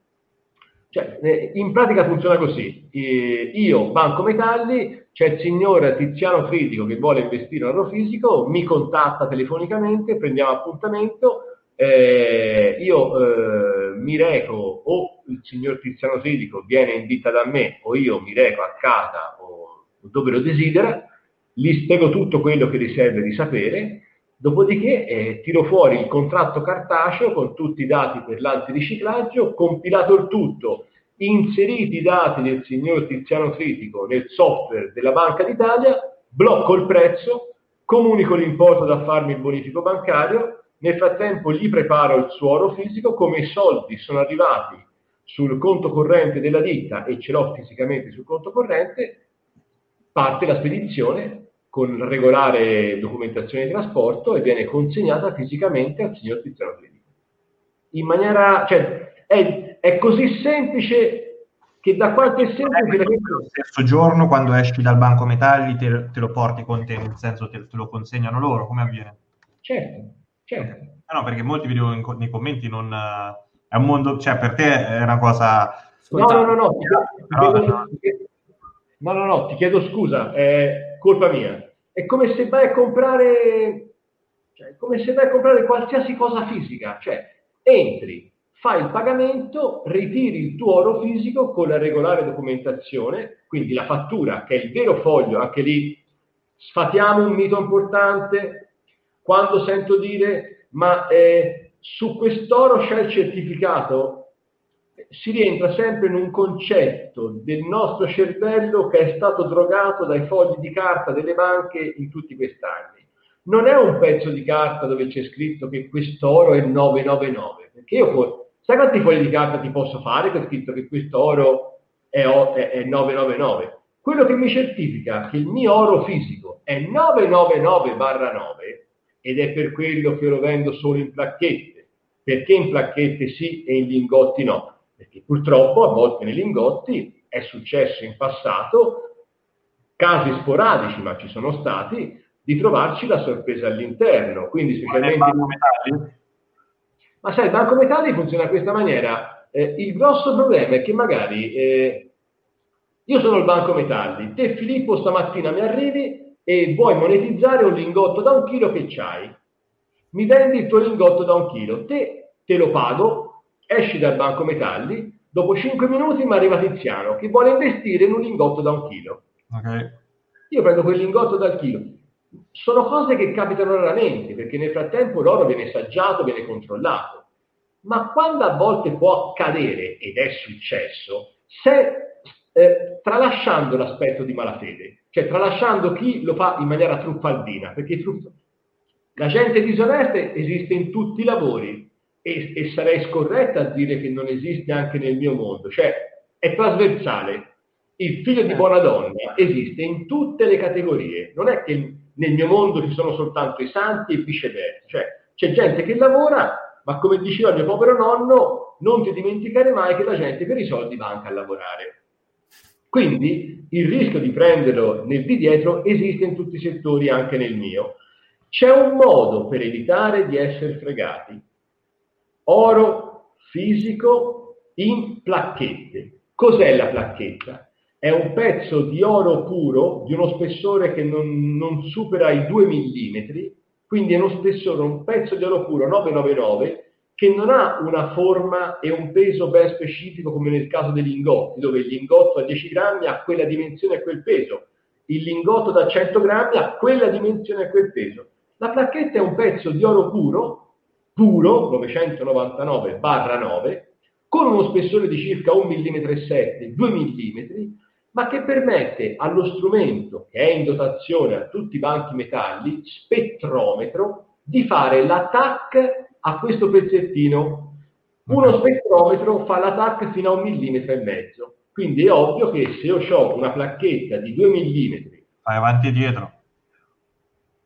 Cioè, eh, in pratica funziona così. Io, Banco Metalli, c'è il signor Tiziano Critico che vuole investire in oro fisico, mi contatta telefonicamente, prendiamo appuntamento, eh, io eh, mi reco o il signor Tiziano Critico viene in vita da me o io mi reco a casa o, dove lo desidera, gli spiego tutto quello che riserve di sapere, dopodiché eh, tiro fuori il contratto cartaceo con tutti i dati per l'antiriciclaggio, compilato il tutto, inseriti i dati del signor Tiziano Critico nel software della Banca d'Italia, blocco il prezzo, comunico l'importo da farmi il bonifico bancario, nel frattempo gli preparo il suo oro fisico, come i soldi sono arrivati sul conto corrente della ditta e ce l'ho fisicamente sul conto corrente, parte la spedizione con regolare documentazione di trasporto e viene consegnata fisicamente al signor Tiziano Critico. In maniera, cioè, è, è così semplice che da qualche semplice... Eh, lo stesso giorno quando esci dal banco metalli te, te lo porti con te, nel senso te, te lo consegnano loro, come avviene? Certo, Certo. Eh no, perché molti video in, nei commenti non... È un mondo, cioè per te è una cosa... No, no, no, no, Però, chiedo, no, no, no, ti chiedo scusa, è colpa mia. È come se vai a comprare, cioè, come se vai a comprare qualsiasi cosa fisica, cioè entri, fai il pagamento, ritiri il tuo oro fisico con la regolare documentazione, quindi la fattura, che è il vero foglio, anche lì sfatiamo un mito importante, quando sento dire ma eh, su quest'oro c'è il certificato, si rientra sempre in un concetto del nostro cervello che è stato drogato dai fogli di carta delle banche in tutti questi anni. Non è un pezzo di carta dove c'è scritto che quest'oro è 999, perché io poi, sai quanti fogli di carta ti posso fare che è scritto che quest'oro è, è, è 999? Quello che mi certifica che il mio oro fisico è 999 barra 9 ed è per quello che lo vendo solo in placchette. Perché in placchette sì e in lingotti no? Perché purtroppo a volte nei lingotti è successo in passato, casi sporadici ma ci sono stati, di trovarci la sorpresa all'interno. Quindi specialmente... Banco metalli? Ma sai, il banco metalli funziona in questa maniera. Eh, il grosso problema è che magari eh, io sono il banco metalli, te Filippo stamattina mi arrivi e vuoi monetizzare un lingotto da un chilo che c'hai. Mi vendi il tuo lingotto da un chilo, te te lo pago, esci dal banco metalli, dopo 5 minuti mi arriva Tiziano che vuole investire in un lingotto da un chilo. Okay. Io prendo quel lingotto dal chilo. Sono cose che capitano raramente, perché nel frattempo l'oro viene saggiato, viene controllato. Ma quando a volte può accadere, ed è successo, se eh, tralasciando l'aspetto di malafede, cioè tralasciando chi lo fa in maniera truffaldina, perché truff... la gente disonesta esiste in tutti i lavori e, e sarei scorretta a dire che non esiste anche nel mio mondo, cioè è trasversale. Il figlio di buona donna esiste in tutte le categorie, non è che nel mio mondo ci sono soltanto i santi e viceversa, cioè c'è gente che lavora, ma come diceva mio povero nonno, non ti dimenticare mai che la gente per i soldi va anche a lavorare. Quindi il rischio di prenderlo nel di dietro esiste in tutti i settori, anche nel mio. C'è un modo per evitare di essere fregati. Oro fisico in placchette. Cos'è la placchetta? È un pezzo di oro puro di uno spessore che non, non supera i 2 mm, quindi è uno spessore, un pezzo di oro puro 999 che non ha una forma e un peso ben specifico come nel caso dei lingotti, dove il lingotto a 10 grammi ha quella dimensione e quel peso, il lingotto da 100 grammi ha quella dimensione e quel peso. La placchetta è un pezzo di oro puro, puro, 999-9, con uno spessore di circa 1 mm e 7, 2 mm, ma che permette allo strumento che è in dotazione a tutti i banchi metalli, spettrometro, di fare l'attack a questo pezzettino. Uno spettrometro fa l'attacco fino a un millimetro e mezzo. Quindi è ovvio che se io ho una placchetta di 2 millimetri, fai avanti e dietro.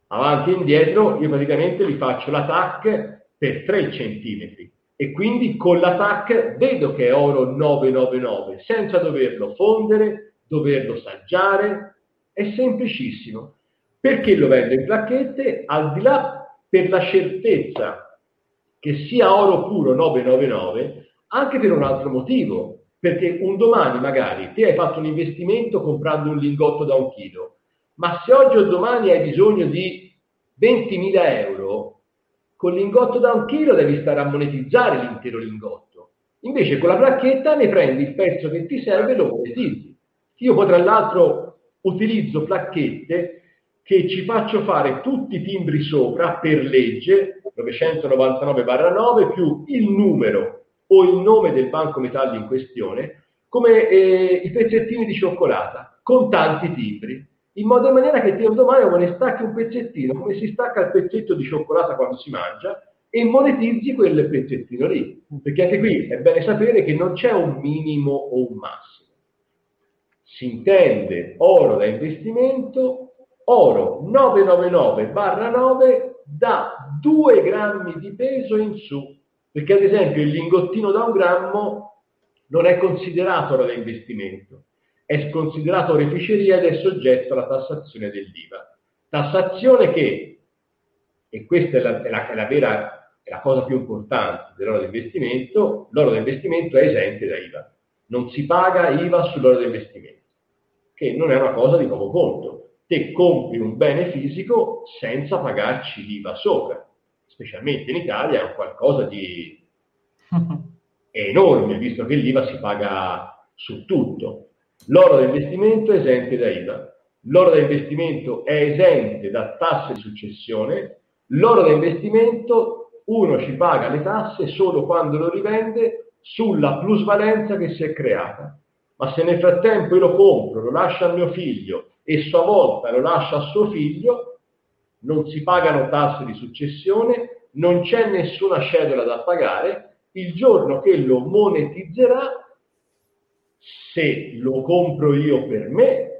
Avanti e indietro, io praticamente li faccio l'attack per 3 centimetri e quindi con l'attack vedo che è oro 999 senza doverlo fondere, doverlo saggiare, è semplicissimo. Perché lo vendo in placchette? Al di là per la certezza che sia oro puro 999 anche per un altro motivo. perché un domani magari ti hai fatto un investimento comprando un lingotto da un chilo, ma se oggi o domani hai bisogno di 20.000 euro, con lingotto da un chilo devi stare a monetizzare l'intero lingotto. Invece con la placchetta ne prendi il pezzo che ti serve e lo monetizzi. Io poi tra l'altro utilizzo placchette che ci faccio fare tutti i timbri sopra per legge 999-9 più il numero o il nome del banco metalli in questione come eh, i pezzettini di cioccolata con tanti timbri in modo in maniera che un domani ne stacchi un pezzettino come si stacca il pezzetto di cioccolata quando si mangia e monetizzi quel pezzettino lì. Perché anche qui è bene sapere che non c'è un minimo o un massimo. Si intende oro da investimento oro 999 barra 9 da 2 grammi di peso in su, perché ad esempio il lingottino da un grammo non è considerato oro da investimento, è considerato oreficeria ed è soggetto alla tassazione dell'IVA. Tassazione che, e questa è la, è la, è la vera, è la cosa più importante dell'oro da investimento, l'oro da investimento è esente da IVA. Non si paga IVA sull'oro da investimento, che non è una cosa di poco conto te compri un bene fisico senza pagarci l'IVA sopra, specialmente in Italia è un qualcosa di enorme, visto che l'IVA si paga su tutto. L'oro da investimento è esente da IVA, l'oro da investimento è esente da tasse di successione, l'oro da investimento uno ci paga le tasse solo quando lo rivende sulla plusvalenza che si è creata. Ma se nel frattempo io lo compro, lo lascio a mio figlio e sua volta lo lascia a suo figlio, non si pagano tasse di successione, non c'è nessuna cedola da pagare, il giorno che lo monetizzerà, se lo compro io per me,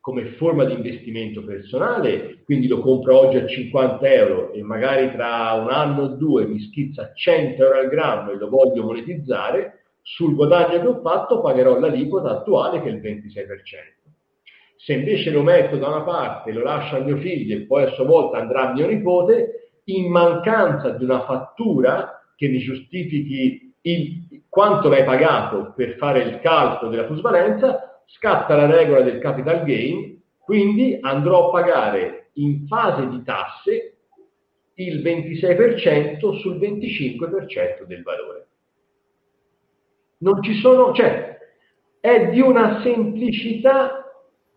come forma di investimento personale, quindi lo compro oggi a 50 euro e magari tra un anno o due mi schizza 100 euro al grammo e lo voglio monetizzare, sul guadagno che ho fatto pagherò l'aliquota attuale che è il 26%. Se invece lo metto da una parte, lo lascio a mio figlio e poi a sua volta andrà a mio nipote, in mancanza di una fattura che mi giustifichi il, quanto l'hai pagato per fare il calcolo della plusvalenza, scatta la regola del capital gain, quindi andrò a pagare in fase di tasse il 26% sul 25% del valore. Non ci sono, cioè, è di una semplicità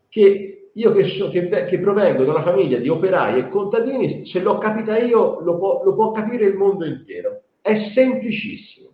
che io che, so, che, che, provengo da una famiglia di operai e contadini, se l'ho capita io lo può, lo può capire il mondo intero. È semplicissimo.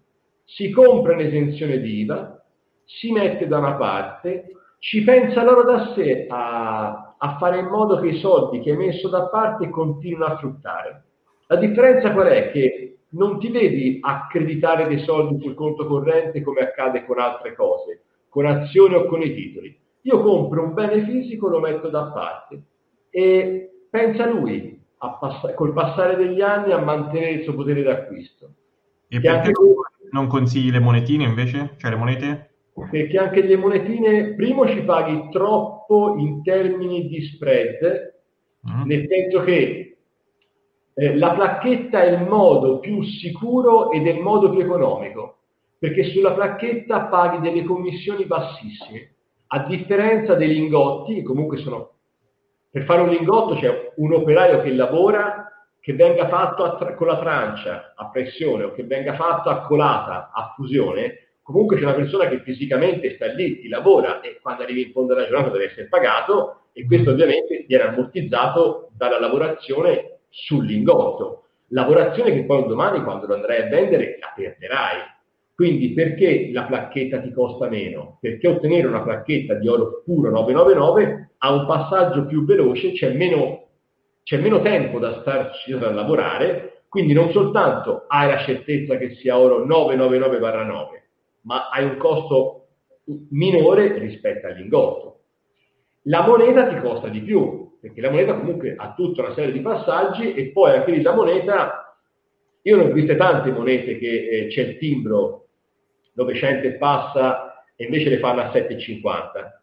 Si compra un'esenzione di IVA, si mette da una parte, ci pensa loro da sé a, a fare in modo che i soldi che hai messo da parte continuino a fruttare. La differenza qual è? Che non ti devi accreditare dei soldi sul conto corrente come accade con altre cose, con azioni o con i titoli. Io compro un bene fisico, lo metto da parte e pensa lui pass- col passare degli anni a mantenere il suo potere d'acquisto. E perché anche... non consigli le monetine invece? Cioè le monete? Perché anche le monetine, primo ci paghi troppo in termini di spread, mm. nel senso che eh, la placchetta è il modo più sicuro ed è il modo più economico, perché sulla placchetta paghi delle commissioni bassissime a differenza dei lingotti, che comunque sono, per fare un lingotto c'è un operaio che lavora, che venga fatto tra, con la trancia a pressione o che venga fatto a colata, a fusione, comunque c'è una persona che fisicamente sta lì, ti lavora e quando arrivi in fondo della giornata deve essere pagato e questo ovviamente viene ammortizzato dalla lavorazione sul lingotto. Lavorazione che poi domani quando lo andrai a vendere la perderai quindi perché la placchetta ti costa meno? Perché ottenere una placchetta di oro puro 999 ha un passaggio più veloce, c'è meno, c'è meno tempo da starci a lavorare, quindi non soltanto hai la certezza che sia oro 999-9, ma hai un costo minore rispetto al lingotto. La moneta ti costa di più, perché la moneta comunque ha tutta una serie di passaggi e poi anche lì la moneta, io ne ho viste tante monete che eh, c'è il timbro 900 e passa e invece le fanno a 7,50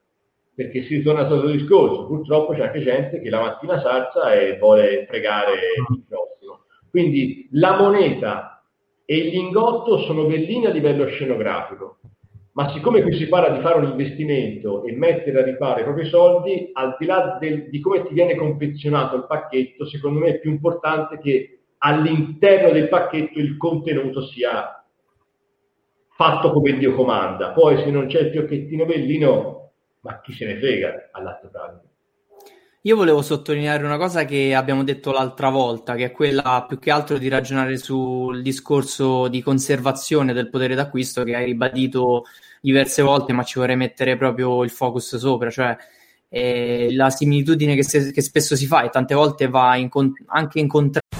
perché si ritorna al solito discorso purtroppo c'è anche gente che la mattina salza e vuole fregare il prossimo quindi la moneta e il lingotto sono bellini a livello scenografico ma siccome qui si parla di fare un investimento e mettere a riparo i propri soldi, al di là del, di come ti viene confezionato il pacchetto, secondo me è più importante che all'interno del pacchetto il contenuto sia fatto come Dio comanda. Poi se non c'è il fiocchettino bellino, ma chi se ne frega all'atto pratico. Io volevo sottolineare una cosa che abbiamo detto l'altra volta, che è quella più che altro di ragionare sul discorso di conservazione del potere d'acquisto che hai ribadito diverse volte, ma ci vorrei mettere proprio il focus sopra, cioè eh, la similitudine che, se, che, spesso si fa e tante volte va in, anche in contrario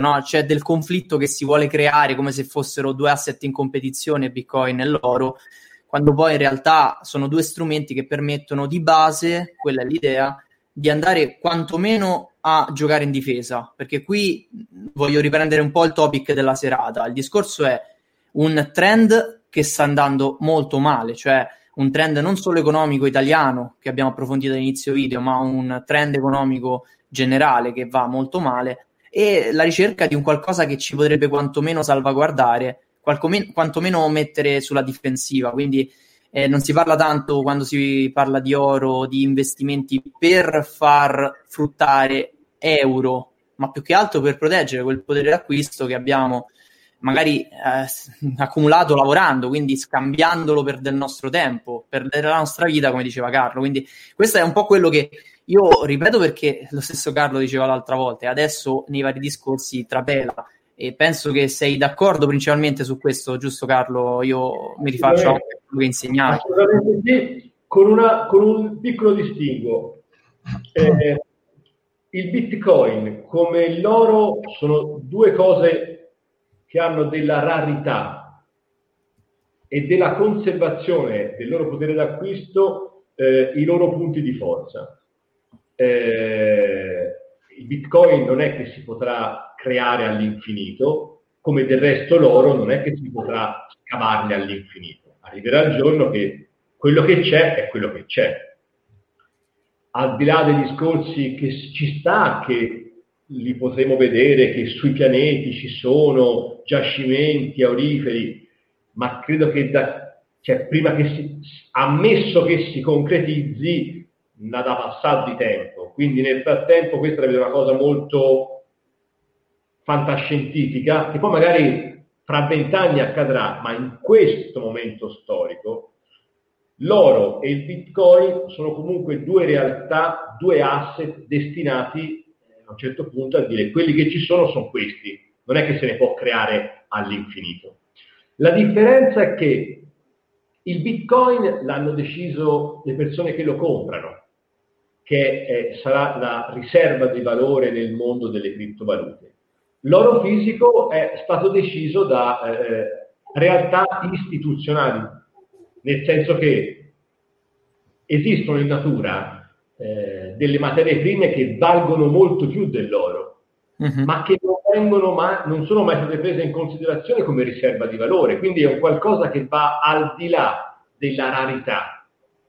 no? c'è del conflitto che si vuole creare come se fossero due asset in competizione, Bitcoin e l'oro, quando poi in realtà sono due strumenti che permettono di base, quella è l'idea, di andare quantomeno a giocare in difesa, perché qui voglio riprendere un po' il topic della serata. Il discorso è un trend che sta andando molto male, cioè un trend non solo economico italiano che abbiamo approfondito all'inizio video, ma un trend economico generale che va molto male e la ricerca di un qualcosa che ci potrebbe quantomeno salvaguardare, quantomeno mettere sulla difensiva. Quindi eh, non si parla tanto quando si parla di oro, di investimenti per far fruttare euro, ma più che altro per proteggere quel potere d'acquisto che abbiamo magari eh, accumulato lavorando, quindi scambiandolo per del nostro tempo, per della nostra vita, come diceva Carlo. Quindi questo è un po' quello che io ripeto perché lo stesso Carlo diceva l'altra volta e adesso nei vari discorsi trapela e penso che sei d'accordo principalmente su questo, giusto Carlo? Io mi rifaccio a quello che insegnavi. Sì, con, una, con un piccolo distinguo. Eh, il Bitcoin come l'oro sono due cose che hanno della rarità e della conservazione del loro potere d'acquisto eh, i loro punti di forza. Eh, il Bitcoin non è che si potrà creare all'infinito, come del resto l'oro non è che si potrà scavarne all'infinito. Arriverà il giorno che quello che c'è è quello che c'è. Al di là dei discorsi che ci sta, che li potremo vedere che sui pianeti ci sono giacimenti auriferi, ma credo che da, cioè, prima che si, ammesso che si concretizzi, da passare di tempo. Quindi nel frattempo questa è una cosa molto fantascientifica, che poi magari fra vent'anni accadrà, ma in questo momento storico l'oro e il bitcoin sono comunque due realtà, due asset destinati a un certo punto a dire quelli che ci sono sono questi, non è che se ne può creare all'infinito. La differenza è che il Bitcoin l'hanno deciso le persone che lo comprano, che è, sarà la riserva di valore nel mondo delle criptovalute. L'oro fisico è stato deciso da eh, realtà istituzionali, nel senso che esistono in natura eh, delle materie prime che valgono molto più dell'oro, uh-huh. ma che non, vengono mai, non sono mai state prese in considerazione come riserva di valore, quindi è un qualcosa che va al di là della rarità,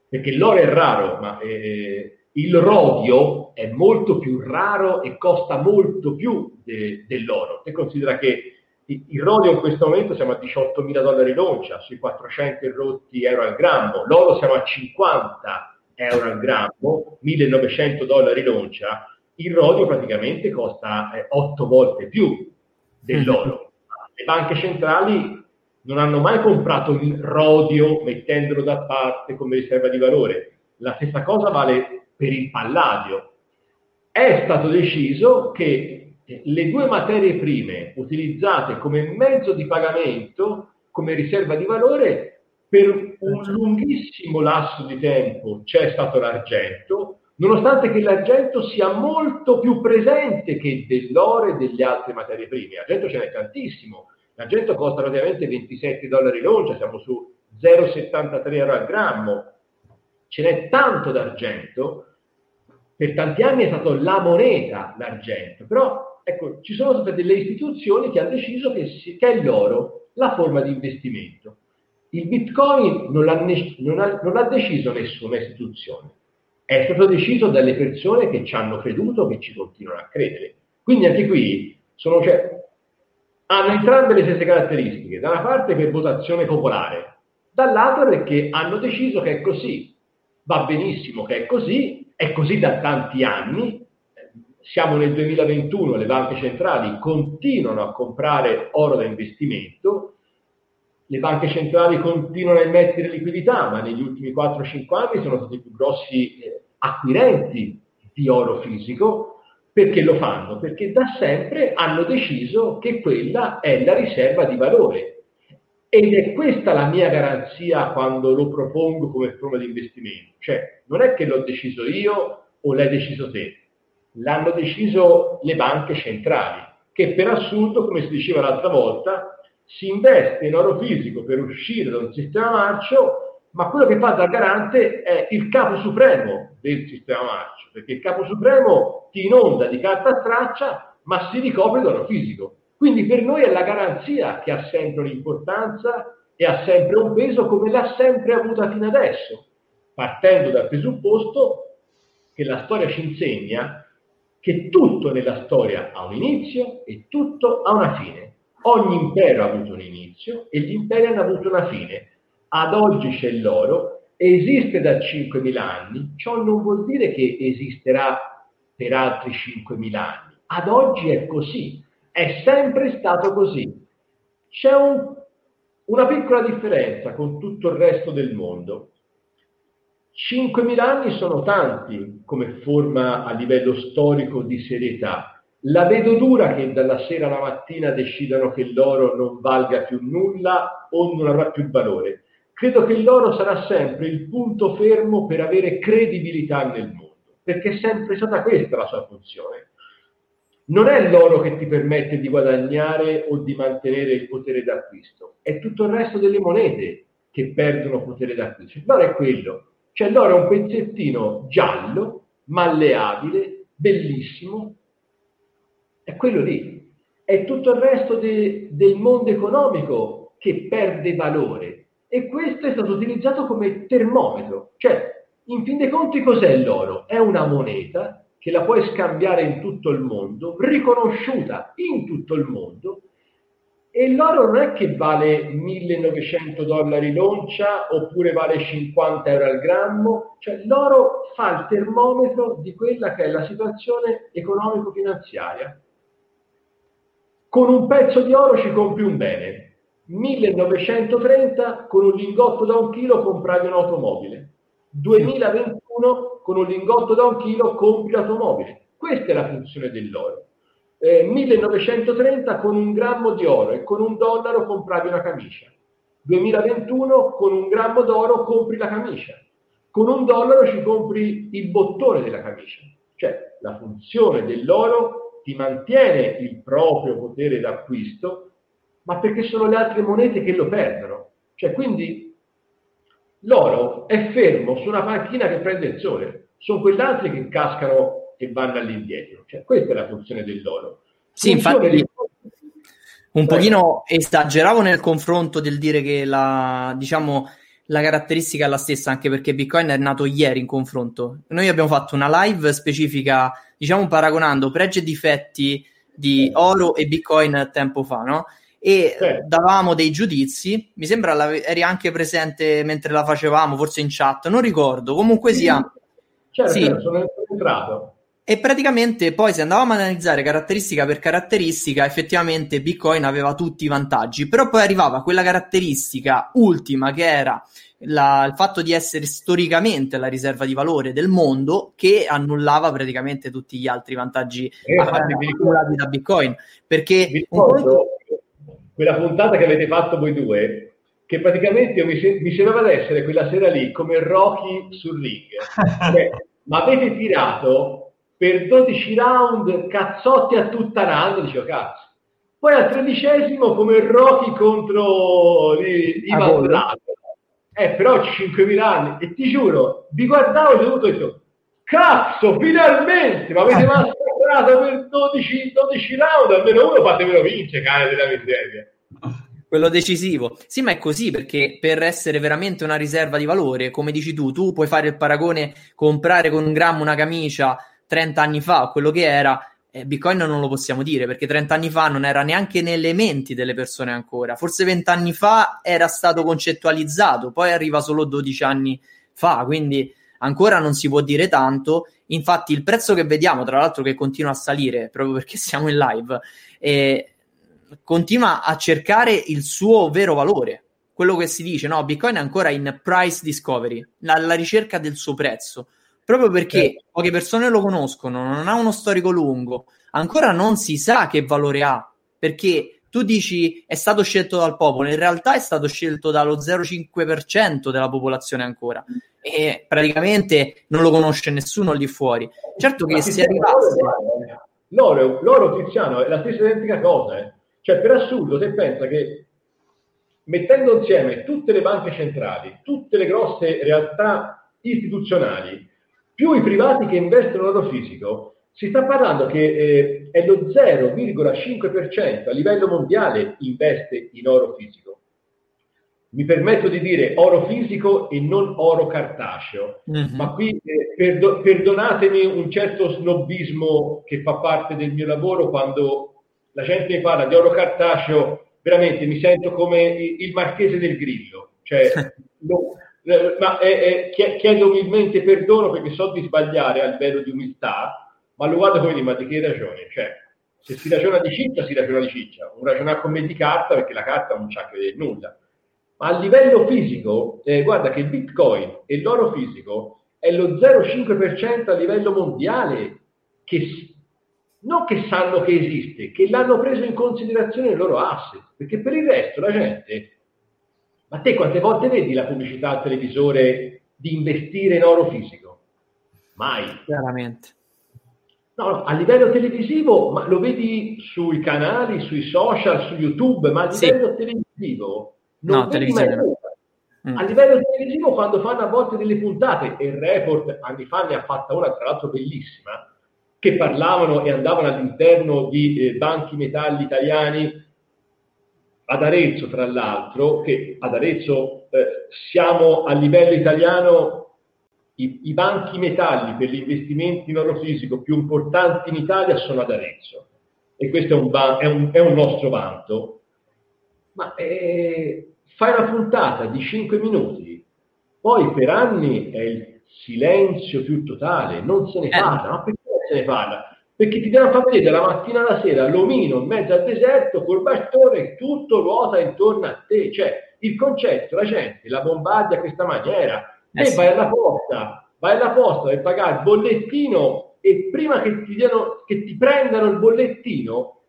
perché l'oro è raro, ma eh, il rodio è molto più raro e costa molto più de, dell'oro. Se considera che il rodio in questo momento siamo a 18 mila dollari l'oncia, sui 400 rotti euro al grammo, l'oro siamo a 50 euro al grammo, 1900 dollari l'oncia, il rodio praticamente costa eh, 8 volte più dell'oro. Le banche centrali non hanno mai comprato il rodio mettendolo da parte come riserva di valore. La stessa cosa vale per il palladio. È stato deciso che le due materie prime utilizzate come mezzo di pagamento, come riserva di valore, per un lunghissimo lasso di tempo c'è stato l'argento, nonostante che l'argento sia molto più presente che dell'oro e delle altre materie prime. L'argento ce n'è tantissimo, l'argento costa praticamente 27 dollari l'oncia, siamo su 0,73 euro al grammo, ce n'è tanto d'argento, per tanti anni è stato la moneta l'argento, però ecco, ci sono state delle istituzioni che hanno deciso che, si, che è l'oro la forma di investimento. Il Bitcoin non l'ha, non, ha, non l'ha deciso nessuna istituzione, è stato deciso dalle persone che ci hanno creduto, che ci continuano a credere. Quindi anche qui sono, cioè, hanno entrambe le stesse caratteristiche, da una parte per votazione popolare, dall'altra perché hanno deciso che è così. Va benissimo che è così, è così da tanti anni, siamo nel 2021, le banche centrali continuano a comprare oro da investimento, le banche centrali continuano a emettere liquidità, ma negli ultimi 4-5 anni sono stati i più grossi eh, acquirenti di oro fisico. Perché lo fanno? Perché da sempre hanno deciso che quella è la riserva di valore. Ed è questa la mia garanzia quando lo propongo come forma di investimento. Cioè, non è che l'ho deciso io o l'hai deciso te, l'hanno deciso le banche centrali, che per assurdo, come si diceva l'altra volta, si investe in oro fisico per uscire da un sistema marcio, ma quello che fa da garante è il capo supremo del sistema marcio, perché il capo supremo ti inonda di carta straccia, ma si ricopre d'oro fisico. Quindi per noi è la garanzia che ha sempre un'importanza e ha sempre un peso come l'ha sempre avuta fino adesso, partendo dal presupposto che la storia ci insegna che tutto nella storia ha un inizio e tutto ha una fine. Ogni impero ha avuto un inizio e gli imperi hanno avuto una fine. Ad oggi c'è l'oro, esiste da 5.000 anni, ciò non vuol dire che esisterà per altri 5.000 anni. Ad oggi è così, è sempre stato così. C'è un, una piccola differenza con tutto il resto del mondo. 5.000 anni sono tanti come forma a livello storico di serietà la vedo dura che dalla sera alla mattina decidano che l'oro non valga più nulla o non avrà più valore. Credo che l'oro sarà sempre il punto fermo per avere credibilità nel mondo, perché è sempre stata questa la sua funzione. Non è l'oro che ti permette di guadagnare o di mantenere il potere d'acquisto, è tutto il resto delle monete che perdono potere d'acquisto. L'oro è quello, cioè l'oro è un pezzettino giallo, malleabile, bellissimo, è quello lì. È tutto il resto de, del mondo economico che perde valore e questo è stato utilizzato come termometro. Cioè, in fin dei conti cos'è l'oro? È una moneta che la puoi scambiare in tutto il mondo, riconosciuta in tutto il mondo, e l'oro non è che vale 1900 dollari l'oncia oppure vale 50 euro al grammo, cioè l'oro fa il termometro di quella che è la situazione economico-finanziaria con un pezzo di oro ci compri un bene. 1930 con un lingotto da un chilo compravi un'automobile. 2021 con un lingotto da un chilo compri l'automobile. Questa è la funzione dell'oro. Eh, 1930 con un grammo di oro e con un dollaro compravi una camicia. 2021 con un grammo d'oro compri la camicia. Con un dollaro ci compri il bottone della camicia. Cioè la funzione dell'oro ti mantiene il proprio potere d'acquisto, ma perché sono le altre monete che lo perdono. Cioè, quindi l'oro è fermo su una panchina che prende il sole, sono quelle altre che cascano e vanno all'indietro. Cioè, questa è la funzione dell'oro. Sì, infatti, di... un pochino esageravo nel confronto del dire che la, diciamo, la caratteristica è la stessa, anche perché Bitcoin è nato ieri in confronto. Noi abbiamo fatto una live specifica, diciamo paragonando pregi e difetti di oro e Bitcoin tempo fa, no? E eh. davamo dei giudizi, mi sembra la, eri anche presente mentre la facevamo, forse in chat, non ricordo, comunque sia... Certo, sì. certo sono entrato. E praticamente poi se andavamo ad analizzare caratteristica per caratteristica, effettivamente Bitcoin aveva tutti i vantaggi, però poi arrivava quella caratteristica ultima che era la, il fatto di essere storicamente la riserva di valore del mondo che annullava praticamente tutti gli altri vantaggi eh, accumulati da Bitcoin. Perché ricordo quella puntata che avete fatto voi due, che praticamente mi, se- mi sembrava essere quella sera lì come Rocky sul ring. cioè, ma avete tirato per 12 round cazzotti a tutta rando, dicevo cazzo. Poi al tredicesimo come Rocky contro Ivan Drago. Eh, però 5.000 anni. E ti giuro, vi guardavo e ho detto, cazzo, finalmente, ma avete massacrato per 12, 12 round, almeno uno fatemelo vincere, cane della miseria quello decisivo. Sì, ma è così perché per essere veramente una riserva di valore, come dici tu, tu puoi fare il paragone, comprare con un grammo una camicia 30 anni fa o quello che era, eh, Bitcoin non lo possiamo dire perché 30 anni fa non era neanche nelle menti delle persone ancora. Forse 20 anni fa era stato concettualizzato, poi arriva solo 12 anni fa, quindi ancora non si può dire tanto. Infatti, il prezzo che vediamo, tra l'altro, che continua a salire proprio perché siamo in live, eh, continua a cercare il suo vero valore. Quello che si dice, no, Bitcoin è ancora in price discovery, la, ricerca del suo prezzo proprio perché eh. poche persone lo conoscono, non ha uno storico lungo, ancora non si sa che valore ha, perché tu dici è stato scelto dal popolo, in realtà è stato scelto dallo 0,5% della popolazione ancora e praticamente non lo conosce nessuno lì fuori. Certo che se arrivasse... L'oro, l'oro Tiziano è la stessa identica cosa, eh. cioè per assurdo se pensa che mettendo insieme tutte le banche centrali, tutte le grosse realtà istituzionali, più i privati che investono in oro fisico, si sta parlando che eh, è lo 0,5% a livello mondiale investe in oro fisico. Mi permetto di dire oro fisico e non oro cartaceo, mm-hmm. ma qui eh, perdo- perdonatemi un certo snobismo che fa parte del mio lavoro quando la gente mi parla di oro cartaceo, veramente mi sento come il marchese del grillo, cioè lo, eh, ma eh, eh, chiedo umilmente perdono perché so di sbagliare a livello di umiltà, ma lo guardo come dire, ma di che ragione? Cioè, se si ragiona di ciccia, si ragiona di ciccia, non ragiona con me di carta perché la carta non c'ha a che vedere nulla. Ma a livello fisico, eh, guarda che il Bitcoin e l'oro fisico è lo 0,5% a livello mondiale che non che sanno che esiste, che l'hanno preso in considerazione nei loro asset, perché per il resto la gente ma te quante volte vedi la pubblicità al televisore di investire in oro fisico? Mai. Chiaramente. No, a livello televisivo, ma lo vedi sui canali, sui social, su YouTube, ma a livello sì. televisivo non no, mai mm. A livello televisivo, quando fanno a volte delle puntate, e il report anni fa ne ha fatta una, tra l'altro bellissima, che parlavano e andavano all'interno di eh, banchi metalli italiani ad Arezzo, tra l'altro, che ad Arezzo eh, siamo a livello italiano i, i, banchi metalli per gli investimenti in oro fisico più importanti in Italia sono ad Arezzo e questo è un, è un, è un nostro vanto. Ma eh, fai una puntata di 5 minuti, poi per anni è il silenzio più totale, non se ne eh. parla, ma perché se ne parla? perché ti devono far vedere la mattina alla sera l'omino in mezzo al deserto col bastone tutto ruota intorno a te, cioè il concetto, la gente la bombarda a questa maniera, eh sì. vai alla posta, vai alla posta per pagare il bollettino e prima che ti, diano, che ti prendano il bollettino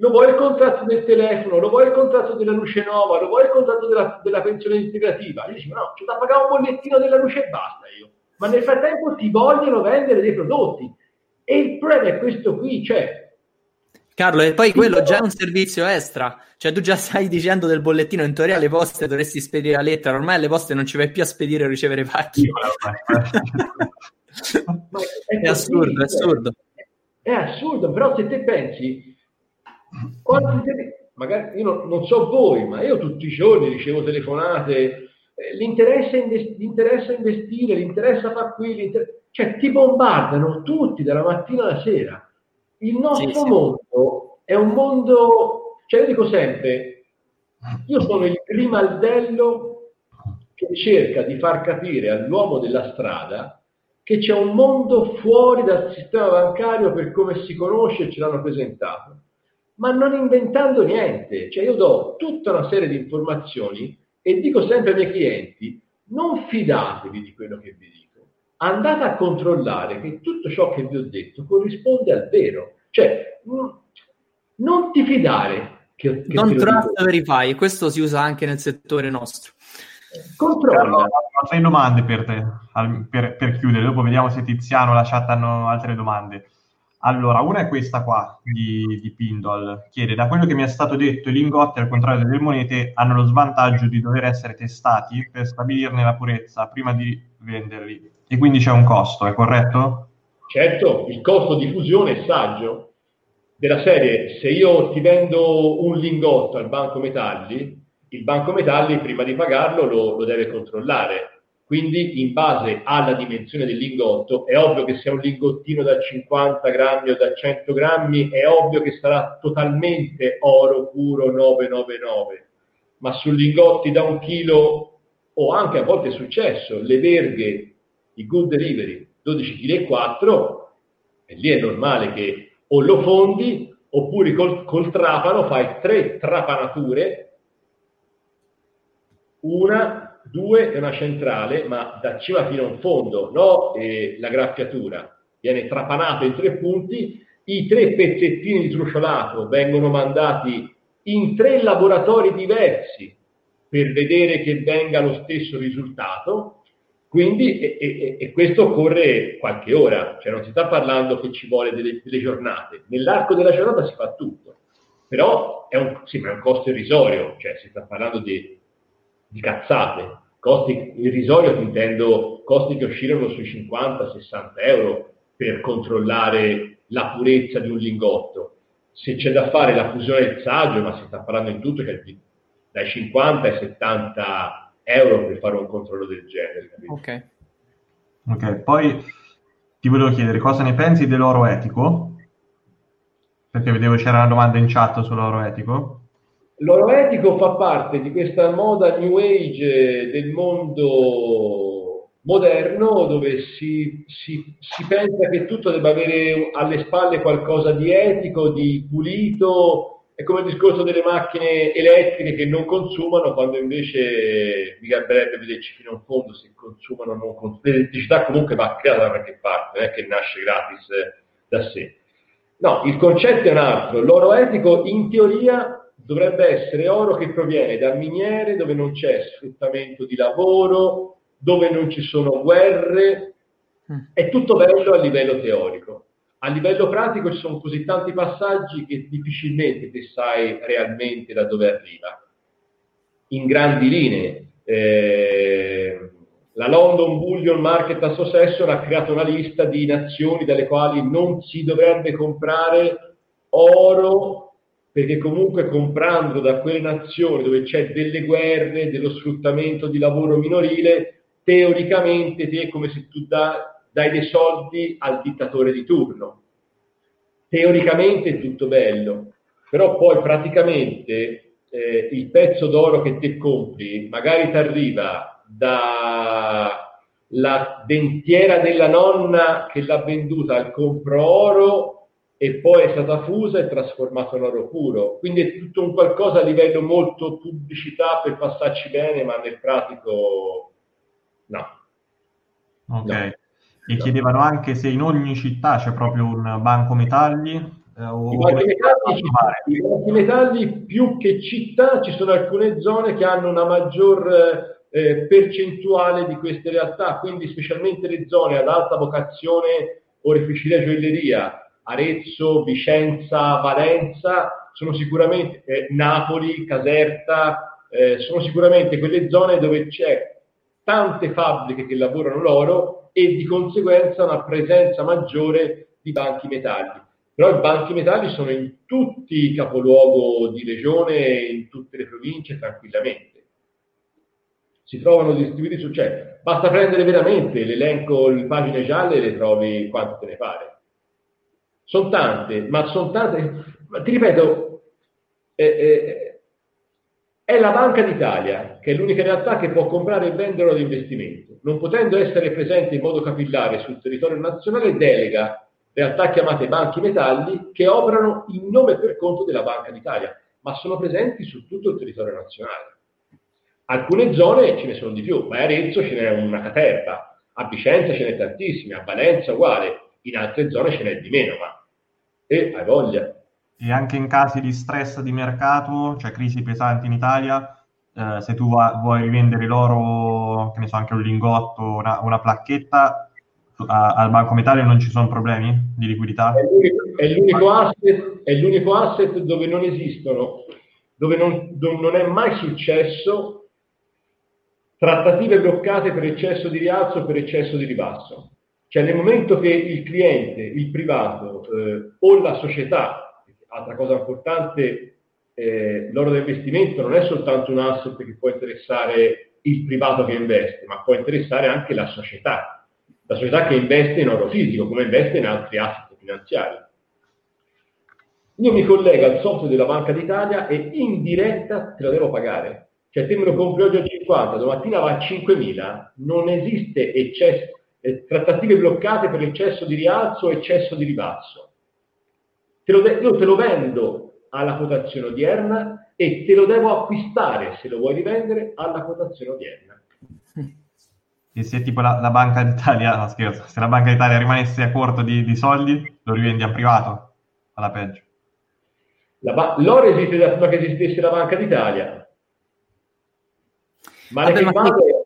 lo vuoi il contratto del telefono, lo vuoi il contratto della luce nuova, lo vuoi il contratto della, della pensione integrativa. Io dico, no, c'è da pagare un bollettino della luce e basta io. Ma nel frattempo ti vogliono vendere dei prodotti. E il problema è questo qui, cioè... Carlo, e poi quello già è un servizio extra, cioè tu già stai dicendo del bollettino, in teoria alle poste dovresti spedire la lettera, ormai alle poste non ci vai più a spedire o ricevere pacchi. è, assurdo, è assurdo. È assurdo, però se te pensi, magari io non, non, so voi, ma io tutti i giorni ricevo telefonate, eh, l'interesse, a investire, l'interesse a far qui, cioè ti bombardano tutti dalla mattina alla sera. Il nostro sì, sì. mondo è un mondo, cioè io dico sempre, io sono il grimaldello che cerca di far capire all'uomo della strada che c'è un mondo fuori dal sistema bancario per come si conosce e ce l'hanno presentato, ma non inventando niente. Cioè io do tutta una serie di informazioni e dico sempre ai miei clienti, non fidatevi di quello che vi dico, andate a controllare che tutto ciò che vi ho detto corrisponde al vero. Cioè, non ti fidare. Che, che non trust verify, questo si usa anche nel settore nostro. Controlla. Ho tre domande per te, per, per, chiudere, dopo vediamo se Tiziano o la chat hanno altre domande. Allora, una è questa qua di, di Pindol. Chiede, da quello che mi è stato detto, i lingotti, al contrario delle monete, hanno lo svantaggio di dover essere testati per stabilirne la purezza prima di venderli. E quindi c'è un costo, è corretto? Certo, il costo di fusione è saggio. Della serie, se io ti vendo un lingotto al banco metalli, il banco metalli prima di pagarlo lo, lo deve controllare. Quindi in base alla dimensione del lingotto, è ovvio che sia un lingottino da 50 grammi o da 100 grammi, è ovvio che sarà totalmente oro puro 999, ma su lingotti da un chilo o anche a volte è successo, le verghe, i good delivery 12 kg 4, e lì è normale che o lo fondi oppure col, col trapano fai tre trapanature una, due è una centrale, ma da cima fino a un fondo, no eh, la graffiatura. Viene trapanato in tre punti, i tre pezzettini di truciolato vengono mandati in tre laboratori diversi per vedere che venga lo stesso risultato. Quindi, e, e, e, questo occorre qualche ora, cioè non si sta parlando che ci vuole delle, delle giornate. Nell'arco della giornata si fa tutto, però è un, sì, è un costo irrisorio, cioè si sta parlando di di cazzate. Costi irrisorio intendo costi che oscillano sui 50-60 euro per controllare la purezza di un lingotto. Se c'è da fare la fusione del saggio, ma si sta parlando in tutto, che dai 50 ai 70 euro per fare un controllo del genere. Ok. Ok, poi ti volevo chiedere cosa ne pensi dell'oro etico? Perché vedevo c'era una domanda in chat sull'oro etico. L'oro etico fa parte di questa moda new age del mondo moderno dove si, si, si, pensa che tutto debba avere alle spalle qualcosa di etico, di pulito, è come il discorso delle macchine elettriche che non consumano quando invece mi garberebbe vederci fino a fondo se consumano o non consumano. L'elettricità comunque va creata da qualche parte, non è che nasce gratis da sé. No, il concetto è un altro. L'oro etico in teoria dovrebbe essere oro che proviene da miniere dove non c'è sfruttamento di lavoro, dove non ci sono guerre, mm. è tutto bello a livello teorico. A livello pratico ci sono così tanti passaggi che difficilmente ti sai realmente da dove arriva. In grandi linee, eh, la London Bullion Market Association ha creato una lista di nazioni dalle quali non si dovrebbe comprare oro perché comunque comprando da quelle nazioni dove c'è delle guerre, dello sfruttamento di lavoro minorile, teoricamente ti è come se tu da, dai dei soldi al dittatore di turno. Teoricamente è tutto bello, però poi praticamente eh, il pezzo d'oro che te compri magari ti arriva dalla dentiera della nonna che l'ha venduta al compro oro e poi è stata fusa e trasformata in oro puro. Quindi è tutto un qualcosa a livello molto pubblicità per passarci bene, ma nel pratico no. Ok. No. E chiedevano anche se in ogni città c'è proprio un banco metalli. Eh, I, banchi metalli, I banchi metalli più che città ci sono alcune zone che hanno una maggior eh, percentuale di queste realtà, quindi specialmente le zone ad alta vocazione oreficeria gioielleria Arezzo, Vicenza, Valenza, sono sicuramente eh, Napoli, Caserta, eh, sono sicuramente quelle zone dove c'è tante fabbriche che lavorano l'oro e di conseguenza una presenza maggiore di banchi metalli. Però i banchi metalli sono in tutti i capoluogo di regione, in tutte le province tranquillamente. Si trovano distribuiti su, cioè, basta prendere veramente l'elenco, le pagine gialle e le trovi quanto te ne pare. Sono tante, ma sono tante. Ma ti ripeto, eh, eh, è la Banca d'Italia, che è l'unica realtà che può comprare e vendere di investimento. Non potendo essere presente in modo capillare sul territorio nazionale, delega realtà chiamate banchi metalli che operano in nome e per conto della Banca d'Italia, ma sono presenti su tutto il territorio nazionale. Alcune zone ce ne sono di più, ma a Arezzo ce n'è una caterva, a Vicenza ce n'è tantissime, a Valenza uguale, in altre zone ce n'è di meno, ma e hai voglia. E anche in casi di stress di mercato, cioè crisi pesanti in Italia, eh, se tu va, vuoi rivendere l'oro, che ne so, anche un lingotto, una, una placchetta, a, al Banco Metallo non ci sono problemi di liquidità? È l'unico, è l'unico, asset, è l'unico asset, dove non esistono, dove non, dove non è mai successo trattative bloccate per eccesso di rialzo o per eccesso di ribasso. Cioè nel momento che il cliente, il privato eh, o la società altra cosa importante, eh, l'oro da investimento non è soltanto un asset che può interessare il privato che investe, ma può interessare anche la società, la società che investe in oro fisico, come investe in altri asset finanziari. Io mi collego al software della Banca d'Italia e in diretta te lo devo pagare. Cioè te me lo compri oggi a 50, domattina va a 5.000, non esiste eccesso, eh, trattative bloccate per eccesso di rialzo o eccesso di ribasso Te lo de- io te lo vendo alla quotazione odierna e te lo devo acquistare, se lo vuoi rivendere, alla quotazione odierna. E se tipo la, la Banca d'Italia, no scherzo, se la Banca d'Italia rimanesse a corto di, di soldi, lo rivendi a privato, alla peggio. Ba- l'oro esiste da prima che esistesse la Banca d'Italia. Ma Vabbè, ma base...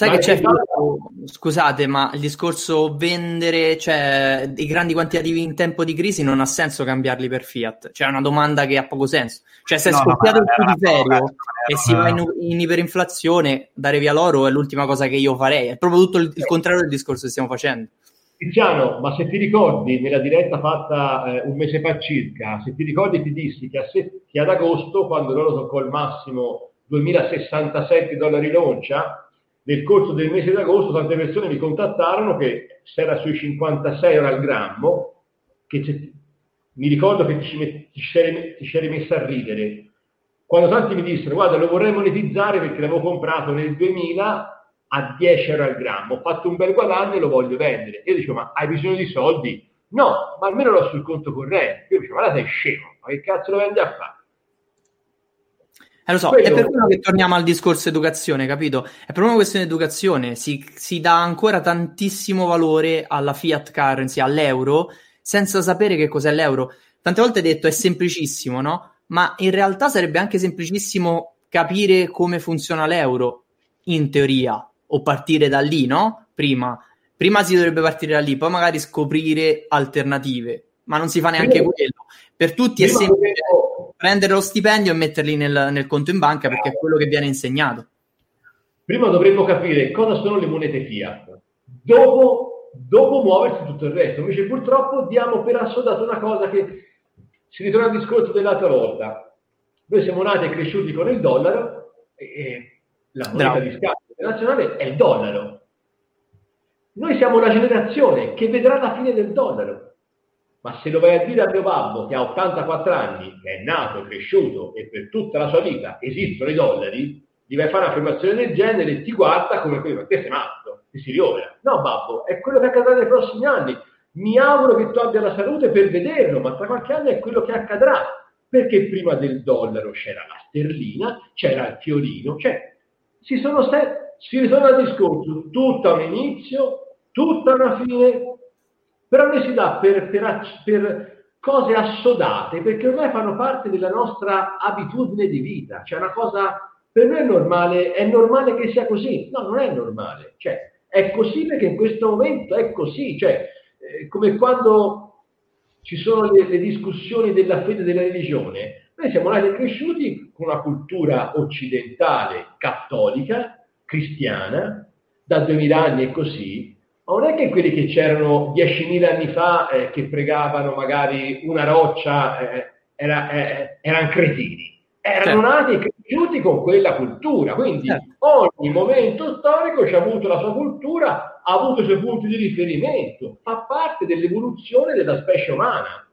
Sai ma che c'è, Filippo, scusate, ma il discorso vendere, cioè i grandi quantitativi in tempo di crisi non ha senso cambiarli per fiat, cioè è una domanda che ha poco senso. Cioè se è no, scoppiato no, il putiferio e si va in, in, iperinflazione, dare via l'oro è l'ultima cosa che io farei, è proprio tutto il, il contrario del discorso che stiamo facendo. Tiziano, ma se ti ricordi nella diretta fatta eh, un mese fa circa, se ti ricordi ti dissi che, a se- che ad agosto, quando loro toccò il massimo 2067 dollari l'oncia, nel corso del mese d'agosto tante persone mi contattarono che se era sui 56 euro al grammo, che mi ricordo che ti, ti, c'eri, ti c'eri messa a ridere. Quando tanti mi dissero, guarda, lo vorrei monetizzare perché l'avevo comprato nel 2000 a 10 euro al grammo, ho fatto un bel guadagno e lo voglio vendere. Io dicevo, ma hai bisogno di soldi? No, ma almeno l'ho sul conto corrente. Io dicevo, ma sei scemo, ma che cazzo lo vendi a fare? Eh, lo so, quello... è per quello che torniamo al discorso educazione, capito? È per una questione di educazione, si, si dà ancora tantissimo valore alla fiat currency, all'euro, senza sapere che cos'è l'euro. Tante volte detto è semplicissimo, no? Ma in realtà sarebbe anche semplicissimo capire come funziona l'euro, in teoria, o partire da lì, no? Prima. Prima si dovrebbe partire da lì, poi magari scoprire alternative, ma non si fa neanche quello. Per tutti è semplice prendere lo stipendio e metterli nel, nel conto in banca perché è quello che viene insegnato. Prima dovremmo capire cosa sono le monete fiat, dopo, dopo muoversi tutto il resto. Invece purtroppo diamo per assodato una cosa che si ritorna al discorso dell'altra volta. Noi siamo nati e cresciuti con il dollaro e la moneta Bravo. di scambio internazionale è il dollaro. Noi siamo una generazione che vedrà la fine del dollaro ma se lo vai a dire a mio babbo che ha 84 anni, che è nato, cresciuto e per tutta la sua vita esistono i dollari, gli vai a fare un'affermazione del genere e ti guarda come quello, te sei matto, ti si riora. No babbo, è quello che accadrà nei prossimi anni. Mi auguro che tu abbia la salute per vederlo, ma tra qualche anno è quello che accadrà. Perché prima del dollaro c'era la sterlina, c'era il fiorino, cioè si, sono se- si ritorna al discorso, tutto un inizio, tutta una fine, però noi si dà per, per, per, cose assodate perché ormai fanno parte della nostra abitudine di vita, cioè una cosa per noi è normale, è normale che sia così, no, non è normale, cioè è così perché in questo momento è così, cioè eh, come quando ci sono le, le discussioni della fede e della religione, noi siamo nati e cresciuti con una cultura occidentale, cattolica, cristiana, da 2000 anni e così, ma non è che quelli che c'erano 10.000 anni fa eh, che pregavano magari una roccia eh, era, eh, erano cretini, erano certo. nati e cresciuti con quella cultura, quindi certo. ogni momento storico ci ha avuto la sua cultura, ha avuto i suoi punti di riferimento, fa parte dell'evoluzione della specie umana.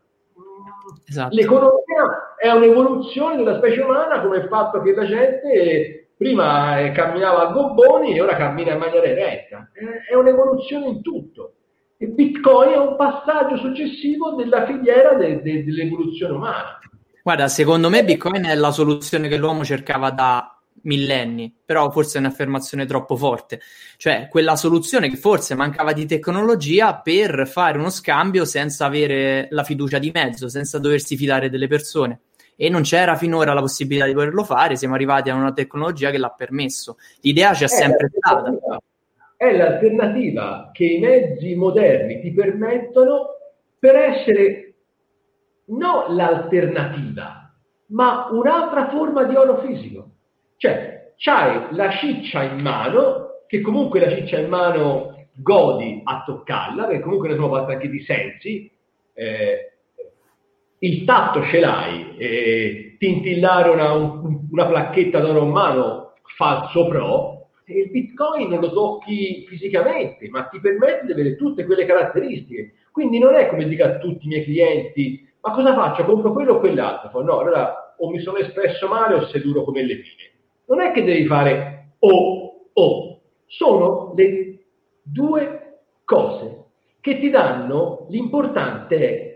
Esatto. L'economia è un'evoluzione della specie umana come il fatto che la gente prima eh, camminava a gobboni e ora cammina in maniera eretta. È un'evoluzione in tutto. E Bitcoin è un passaggio successivo della filiera de- de- dell'evoluzione umana. Guarda, secondo me Bitcoin è la soluzione che l'uomo cercava da millenni, però forse è un'affermazione troppo forte. Cioè, quella soluzione che forse mancava di tecnologia per fare uno scambio senza avere la fiducia di mezzo, senza doversi fidare delle persone. E non c'era finora la possibilità di poterlo fare, siamo arrivati a una tecnologia che l'ha permesso. L'idea c'è sempre stata. È l'alternativa che i mezzi moderni ti permettono per essere non l'alternativa, ma un'altra forma di oro fisico. Cioè, c'hai la ciccia in mano, che comunque la ciccia in mano godi a toccarla, perché comunque ne sono fatte anche di sensi, eh, il tatto ce l'hai, eh, tintillare una, un, una placchetta d'oro in mano, falso pro, e il bitcoin non lo tocchi fisicamente, ma ti permette di avere tutte quelle caratteristiche. Quindi non è come dico a tutti i miei clienti, ma cosa faccio? Compro quello o quell'altro? no, allora o mi sono espresso male o sei duro come le pine non è che devi fare o o, sono le due cose che ti danno, l'importante è,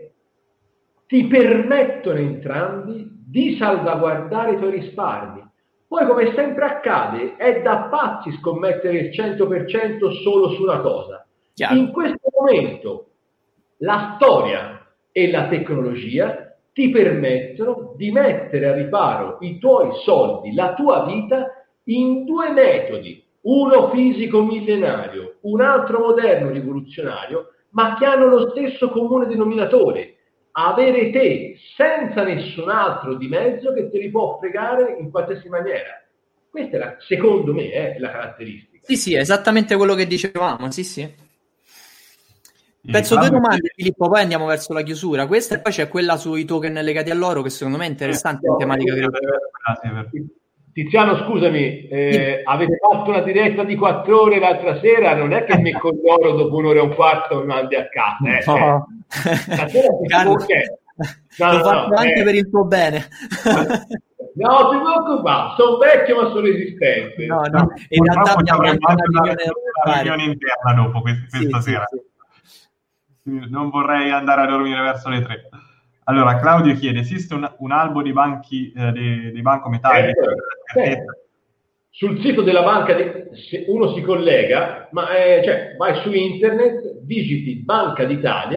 ti permettono entrambi di salvaguardare i tuoi risparmi. Poi, come sempre accade, è da pazzi scommettere il 100% solo su una cosa. Chiaro. In questo momento la storia e la tecnologia ti permettono di mettere a riparo i tuoi soldi, la tua vita, in due metodi, uno fisico millenario, un altro moderno rivoluzionario, ma che hanno lo stesso comune denominatore, avere te senza nessun altro di mezzo che te li può fregare in qualsiasi maniera. Questa è la, secondo me, è la caratteristica. Sì, sì, è esattamente quello che dicevamo, sì, sì. Penso due domande. Filippo, poi andiamo verso la chiusura. Questa e poi c'è quella sui token legati all'oro, che secondo me è interessante, no, in tematica no, Tiziano, scusami, eh, sì. avete fatto una diretta di quattro ore l'altra sera, non è che mi con l'oro dopo un'ora e un quarto mi mandi a casa. Eh, no. Eh. No, L'ho fatto anche eh. per il tuo bene. No, ti preoccupare, sono vecchio ma sono resistente. No, no, in realtà abbiamo anche una riunione, una riunione interna dopo questa, questa sì, sera. Sì, sì non vorrei andare a dormire verso le tre. Allora, Claudio chiede, esiste un, un albo di banchi, eh, dei, dei banco metallici? Eh, sul sito della banca, uno si collega, ma eh, cioè, vai su internet, digiti Banca d'Italia,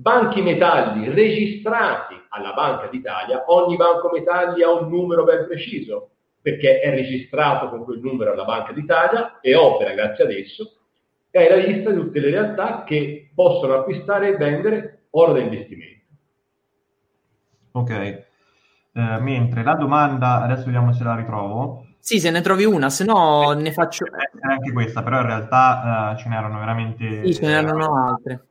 banchi metalli registrati alla Banca d'Italia, ogni banco metalli ha un numero ben preciso perché è registrato con quel numero alla Banca d'Italia e opera grazie ad esso, è la lista di tutte le realtà che possono acquistare e vendere oro da investimento. Ok, eh, mentre la domanda, adesso vediamo se la ritrovo. Sì, se ne trovi una, se no ne faccio... È anche questa, però in realtà uh, ce n'erano veramente... Sì, ce n'erano altre.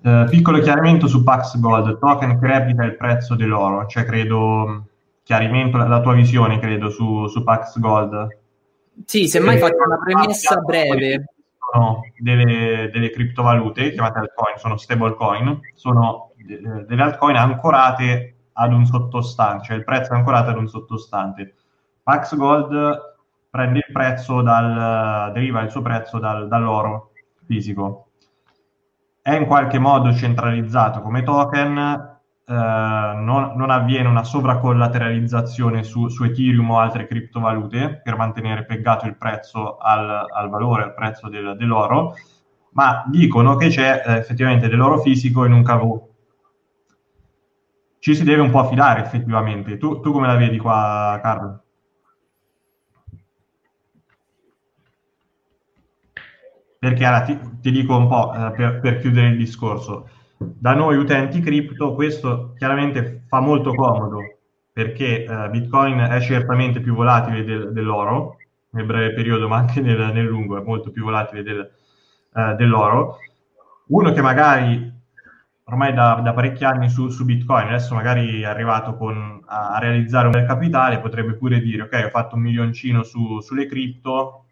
Eh, piccolo chiarimento su Pax Gold, token che replica il prezzo dell'oro, cioè credo, chiarimento, la tua visione credo su, su Pax Gold. Sì, semmai eh, faccio una premessa breve. Sono delle, delle criptovalute chiamate altcoin, sono stablecoin, sono delle altcoin ancorate ad un sottostante, cioè il prezzo è ancorato ad un sottostante. Pax Gold prende il prezzo dal, deriva il suo prezzo dal, dall'oro fisico è in qualche modo centralizzato come token, eh, non, non, avviene una sovracollateralizzazione su, su, Ethereum o altre criptovalute per mantenere pegato il prezzo al, al valore, al prezzo del, dell'oro, ma dicono che c'è eh, effettivamente dell'oro fisico in un cavo. Ci si deve un po' affidare effettivamente. Tu, tu come la vedi qua, Carlo? Perché allora, ti, ti, dico un po' eh, per, per chiudere il discorso da noi utenti cripto questo chiaramente fa molto comodo perché eh, Bitcoin è certamente più volatile del, dell'oro nel breve periodo, ma anche nel, nel lungo è molto più volatile del, eh, dell'oro. Uno che magari ormai da, da parecchi anni su, su, Bitcoin, adesso magari è arrivato con, a, realizzare un bel capitale, potrebbe pure dire, ok, ho fatto un milioncino su, sulle cripto,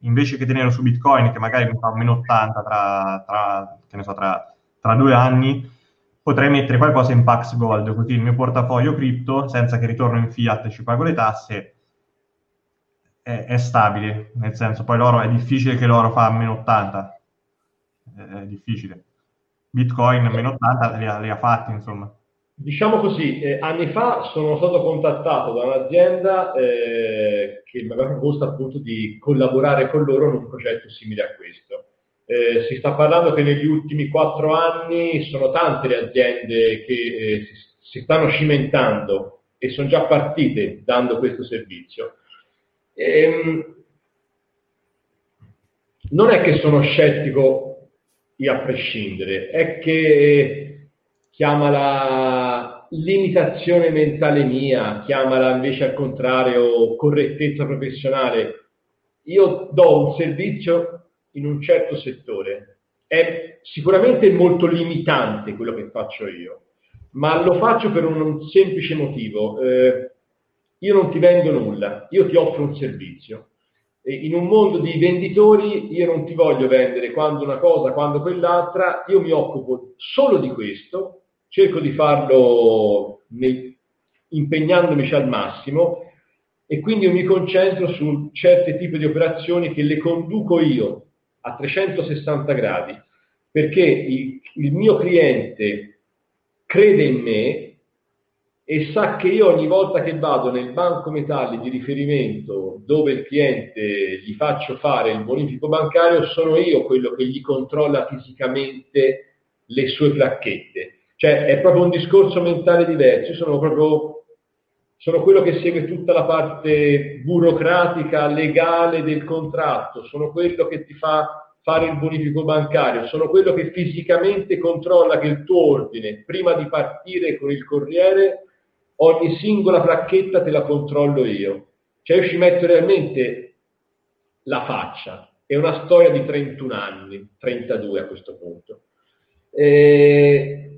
invece che tenerlo su Bitcoin, che magari mi fa meno 80 tra, tra, so, tra tra due anni potrei mettere qualcosa in Pax Gold, così il mio portafoglio cripto, senza che ritorno in fiat e ci pago le tasse, è, è, stabile, nel senso poi l'oro è difficile che l'oro fa meno 80, è, difficile. Bitcoin meno 80 li ha, li ha fatti, insomma. Diciamo così, eh, anni fa sono stato contattato da un'azienda eh, che mi aveva proposto appunto di collaborare con loro in un progetto simile a questo. Eh, si sta parlando che negli ultimi quattro anni sono tante le aziende che eh, si, si, stanno cimentando e sono già partite dando questo servizio. Ehm, non è che sono scettico a prescindere, è che chiamala limitazione mentale mia, chiamala invece al contrario correttezza professionale. Io do un servizio in un certo settore. È sicuramente molto limitante quello che faccio io, ma lo faccio per un semplice motivo. Eh, io non ti vendo nulla, io ti offro un servizio. E in un mondo di venditori io non ti voglio vendere quando una cosa, quando quell'altra, io mi occupo solo di questo, cerco di farlo nel, impegnandomi al massimo e quindi mi concentro su certi tipi di operazioni che le conduco io a 360 gradi, perché il, il mio cliente crede in me e sa che io ogni volta che vado nel banco metalli di riferimento dove il cliente gli faccio fare il bonifico bancario, sono io quello che gli controlla fisicamente le sue placchette. Cioè è proprio un discorso mentale diverso, io sono proprio sono quello che segue tutta la parte burocratica, legale del contratto, sono quello che ti fa fare il bonifico bancario, sono quello che fisicamente controlla che il tuo ordine, prima di partire con il corriere, ogni singola placchetta te la controllo io. Cioè io ci metto realmente la faccia. È una storia di 31 anni, 32 a questo punto. E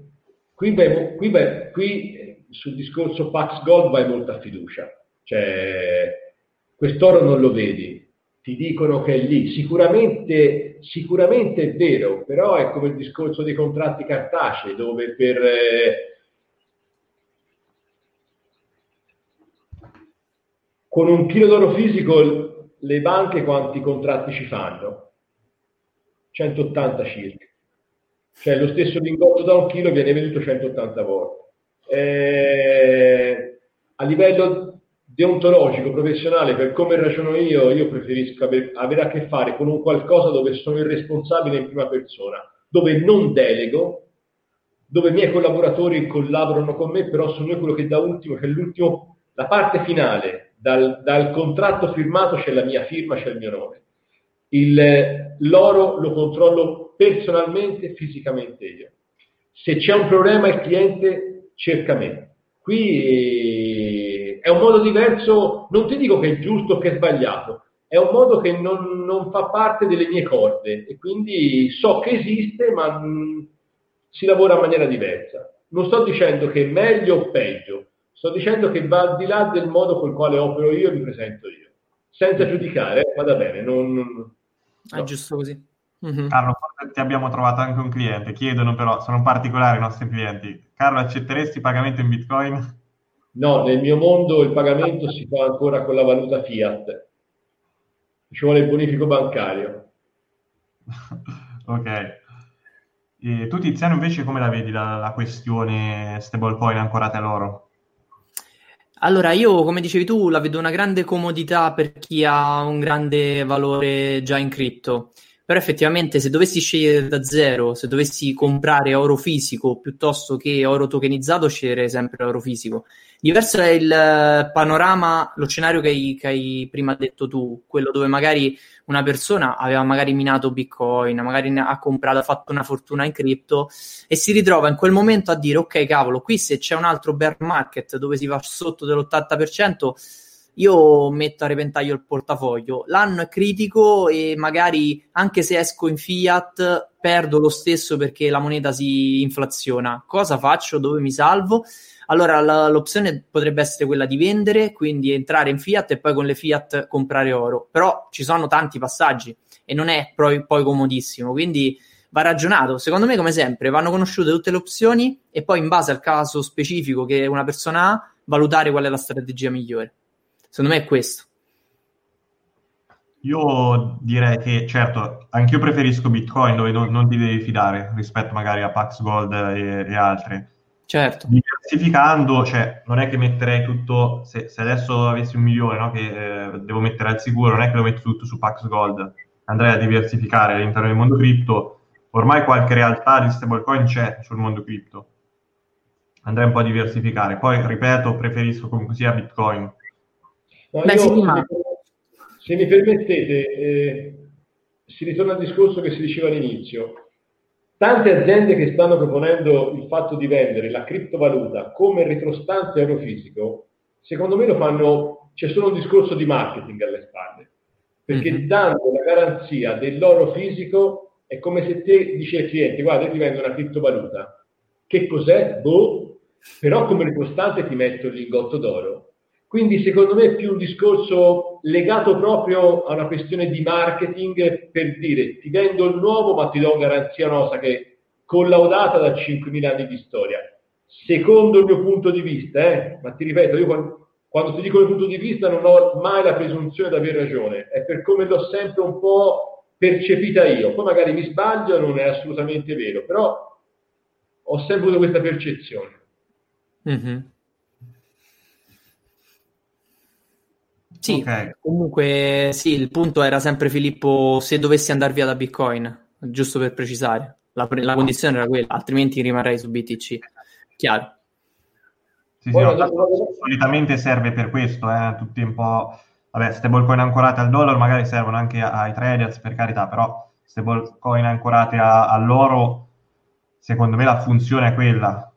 qui, beh, qui, beh, qui sul discorso Pax Gold vai molta fiducia. Cioè, quest'oro non lo vedi, ti dicono che è lì. Sicuramente, sicuramente è vero, però è come il discorso dei contratti cartacei, dove per... Eh, con un chilo d'oro fisico le banche quanti contratti ci fanno? 180 circa. Cioè lo stesso lingotto da un chilo viene venduto 180 volte. Eh, a livello deontologico, professionale, per come ragiono io, io preferisco aver, avere a che fare con un qualcosa dove sono il responsabile in prima persona, dove non delego, dove i miei collaboratori collaborano con me, però sono io quello che da ultimo, che l'ultimo, la parte finale, dal, dal contratto firmato c'è la mia firma, c'è il mio nome. Il, l'oro lo controllo personalmente, fisicamente io. Se c'è un problema il cliente cerca me. Qui è un modo diverso, non ti dico che è giusto o che è sbagliato, è un modo che non, non, fa parte delle mie corde e quindi so che esiste ma mh, si lavora in maniera diversa. Non sto dicendo che è meglio o peggio, sto dicendo che va al di là del modo col quale opero io e mi presento io. Senza giudicare, eh, vada bene. Non, non, no. È giusto così. Mm-hmm. Carlo, ti abbiamo trovato anche un cliente, chiedono però, sono particolari i nostri clienti. Carlo, accetteresti pagamento in Bitcoin? No, nel mio mondo il pagamento si fa ancora con la valuta fiat. Ci vuole il bonifico bancario. ok. E tu Tiziano invece come la vedi la, la questione stablecoin ancorate all'oro? Allora, io come dicevi tu la vedo una grande comodità per chi ha un grande valore già in cripto. Però effettivamente se dovessi scegliere da zero, se dovessi comprare oro fisico piuttosto che oro tokenizzato, sceglierei sempre oro fisico. Diverso è il eh, panorama, lo scenario che hai, che hai, prima detto tu, quello dove magari una persona aveva magari minato Bitcoin, magari ha comprato, ha fatto una fortuna in cripto e si ritrova in quel momento a dire ok cavolo, qui se c'è un altro bear market dove si va sotto dell'80%, io metto a repentaglio il portafoglio. L'anno è critico e magari anche se esco in fiat perdo lo stesso perché la moneta si inflaziona. Cosa faccio? Dove mi salvo? Allora la, l'opzione potrebbe essere quella di vendere, quindi entrare in fiat e poi con le fiat comprare oro. Però ci sono tanti passaggi e non è poi, poi comodissimo, quindi va ragionato. Secondo me, come sempre, vanno conosciute tutte le opzioni e poi in base al caso specifico che una persona ha, valutare qual è la strategia migliore. Secondo me è questo. Io direi che, certo, anch'io preferisco Bitcoin dove non, non ti devi fidare rispetto magari a Pax Gold e, e altre. Certo. Diversificando, cioè, non è che metterei tutto, se, se adesso avessi un milione no, che eh, devo mettere al sicuro, non è che lo metto tutto su Pax Gold, andrei a diversificare all'interno del mondo cripto. Ormai qualche realtà di stablecoin c'è sul mondo cripto. Andrei un po' a diversificare. Poi, ripeto, preferisco comunque sia Bitcoin. No, Beh, io. Se mi permettete, eh, si ritorna al discorso che si diceva all'inizio. Tante aziende che stanno proponendo il fatto di vendere la criptovaluta come retrostante eurofisico, secondo me lo fanno, c'è solo un discorso di marketing alle spalle, perché mm-hmm. dando la garanzia dell'oro fisico è come se te dici al cliente, guarda, io ti vendo una criptovaluta, che cos'è? Boh, però come retrostante ti metto il lingotto d'oro quindi secondo me è più un discorso legato proprio a una questione di marketing per dire ti vendo il nuovo ma ti do garanzia nostra che è collaudata da 5.000 anni di storia. Secondo il mio punto di vista, eh, ma ti ripeto, io quando, quando ti dico il punto di vista non ho mai la presunzione di avere ragione, è per come l'ho sempre un po' percepita io. Poi magari mi sbaglio, non è assolutamente vero, però ho sempre avuto questa percezione. Mm-hmm. Sì, okay. comunque sì, il punto era sempre Filippo se dovessi andare via da Bitcoin, giusto per precisare. La, la condizione era quella, altrimenti rimarrei su BTC. Chiaro. Sì, sì, no, solitamente serve per questo, eh, tutti un po'... Vabbè, stablecoin ancorate al dollaro magari servono anche ai traders, per carità, però stablecoin ancorate a, all'oro, secondo me la funzione è quella.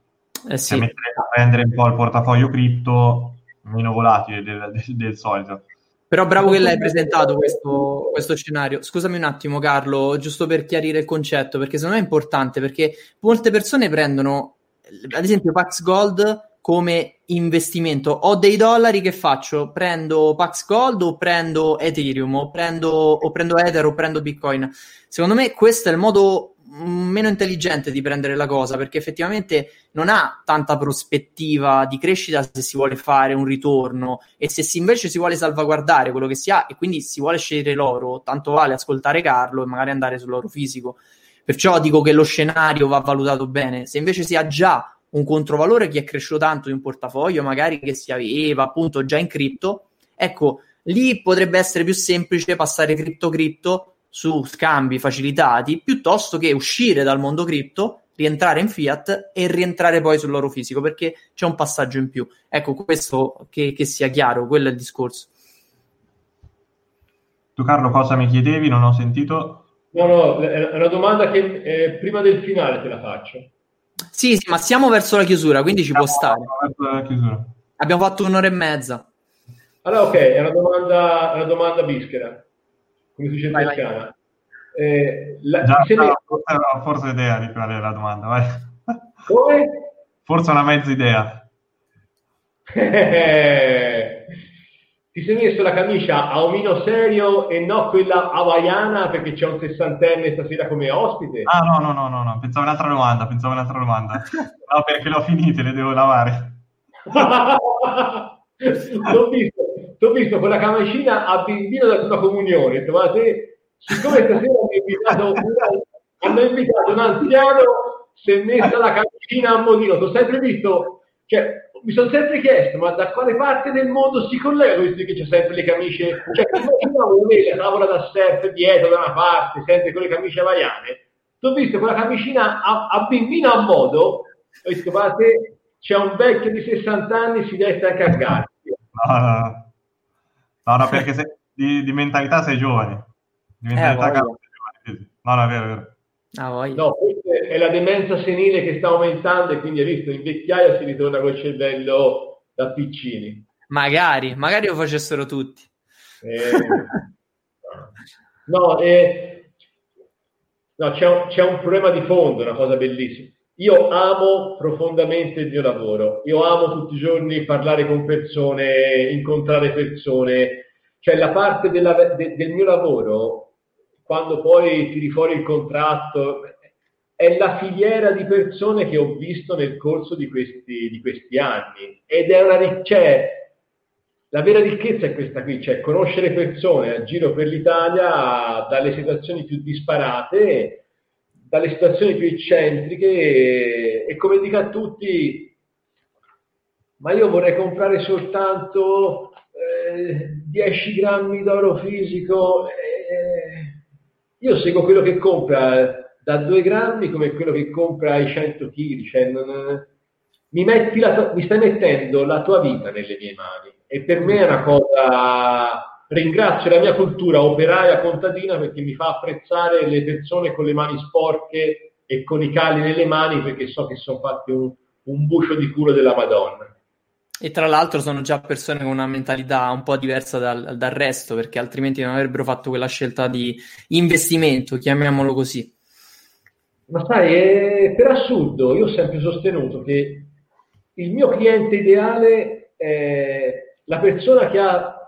Eh sì. Cioè, prendere un po' il portafoglio cripto meno volatile del, del, del solito. Però bravo che l'hai presentato questo, questo, scenario. Scusami un attimo, Carlo, giusto per chiarire il concetto, perché secondo me è importante, perché molte persone prendono, ad esempio, Pax Gold come investimento. Ho dei dollari che faccio? Prendo Pax Gold o prendo Ethereum o prendo, o prendo Ether o prendo Bitcoin? Secondo me questo è il modo meno intelligente di prendere la cosa perché effettivamente non ha tanta prospettiva di crescita se si vuole fare un ritorno e se si invece si vuole salvaguardare quello che si ha e quindi si vuole scegliere l'oro, tanto vale ascoltare Carlo e magari andare sull'oro fisico. Perciò dico che lo scenario va valutato bene. Se invece si ha già un controvalore che è cresciuto tanto in portafoglio, magari che si aveva appunto già in cripto, ecco, lì potrebbe essere più semplice passare cripto cripto su scambi facilitati piuttosto che uscire dal mondo cripto, rientrare in fiat e rientrare poi sull'oro fisico perché c'è un passaggio in più. Ecco, questo che, che sia chiaro, quello è il discorso. Tu Carlo cosa mi chiedevi? Non ho sentito. No, no, è una domanda che eh, prima del finale te la faccio. Sì, sì, ma siamo verso la chiusura, quindi ci può stare. Abbiamo fatto un'ora e mezza. Allora, ok, è una domanda, una domanda bischera come si dice in toscana. Eh, la, Già, ne... forse, forse idea di qual è la domanda, vai. Come? Forse una mezza idea. Ti sei messo la camicia a omino serio e no quella hawaiana perché c'è un sessantenne stasera come ospite? Ah no, no, no, no, no. pensavo un'altra domanda, pensavo un'altra domanda. No, perché l'ho finita, le devo lavare. l'ho visto, ho visto quella camicina a bambino da prima comunione, ma te, siccome stasera mi invitato hanno invitato un anziano, si è messa la camicina a modino. Ho sempre visto, cioè, mi sono sempre chiesto, ma da quale parte del mondo si collega visto che c'è sempre le camicie? Cioè, immaginavo me la tavola da surf dietro da una parte, sempre con le camicie havaiane. Ho visto quella camicina a, a bimbina a modo, ho detto, guardate, c'è un vecchio di 60 anni, si deve anche a gara. No, no, no, perché sei, di, di, mentalità sei giovane. Di mentalità eh, sei giovane. No, no, è vero, è vero. Ah, no, è la demenza senile che sta aumentando e quindi hai visto, in vecchiaia si ritorna col cervello da piccini. Magari, magari lo facessero tutti. Eh, no, eh, no c'è, un, c'è un problema di fondo, una cosa bellissima. Io amo profondamente il mio lavoro, io amo tutti i giorni parlare con persone, incontrare persone, cioè la parte della, de, del mio lavoro quando poi tiri fuori il contratto, è la filiera di persone che ho visto nel corso di questi, di questi anni. Ed è una cioè, la vera ricchezza è questa qui, cioè conoscere persone a giro per l'Italia dalle situazioni più disparate, dalle situazioni più eccentriche e, e come dico a tutti, ma io vorrei comprare soltanto eh, 10 grammi d'oro fisico. Eh, io seguo quello che compra da 2 grammi come quello che compra i 100 kg, cioè non, mi, tua, mi, stai mettendo la tua vita nelle mie mani e per me è una cosa... Ringrazio la mia cultura operaia contadina perché mi fa apprezzare le persone con le mani sporche e con i cali nelle mani perché so che sono fatti un, un bucio di culo della Madonna. E tra l'altro sono già persone con una mentalità un po' diversa dal, dal, resto, perché altrimenti non avrebbero fatto quella scelta di investimento, chiamiamolo così. Ma sai, è, per assurdo, io ho sempre sostenuto che il mio cliente ideale è la persona che ha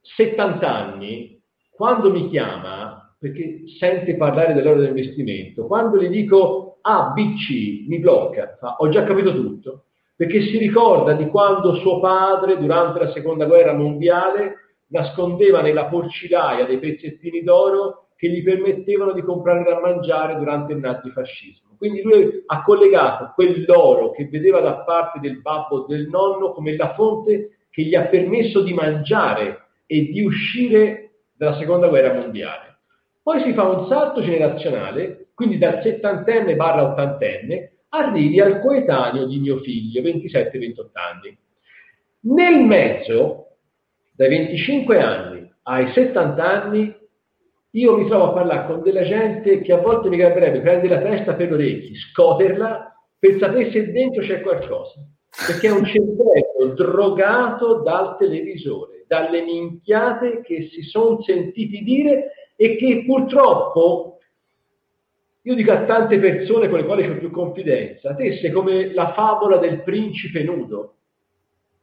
70 anni, quando mi chiama, perché sente parlare dell'ora dell'investimento, quando gli dico A, B, C, mi blocca, fa, ho già capito tutto perché si ricorda di quando suo padre, durante la seconda guerra mondiale, nascondeva nella porcilaia dei pezzettini d'oro che gli permettevano di comprare da mangiare durante il nazifascismo. Quindi lui ha collegato quell'oro che vedeva da parte del babbo o del nonno come la fonte che gli ha permesso di mangiare e di uscire dalla seconda guerra mondiale. Poi si fa un salto generazionale, quindi dal settantenne barra ottantenne, arrivi al coetaneo di mio figlio, 27-28 anni. Nel mezzo, dai 25 anni ai 70 anni, io mi trovo a parlare con della gente che a volte mi garberebbe prendere la testa per le orecchie, scoterla per sapere se dentro c'è qualcosa. Perché è un cervello drogato dal televisore, dalle minchiate che si sono sentiti dire e che purtroppo io dico a tante persone con le quali ho più confidenza, te sei come la favola del principe nudo,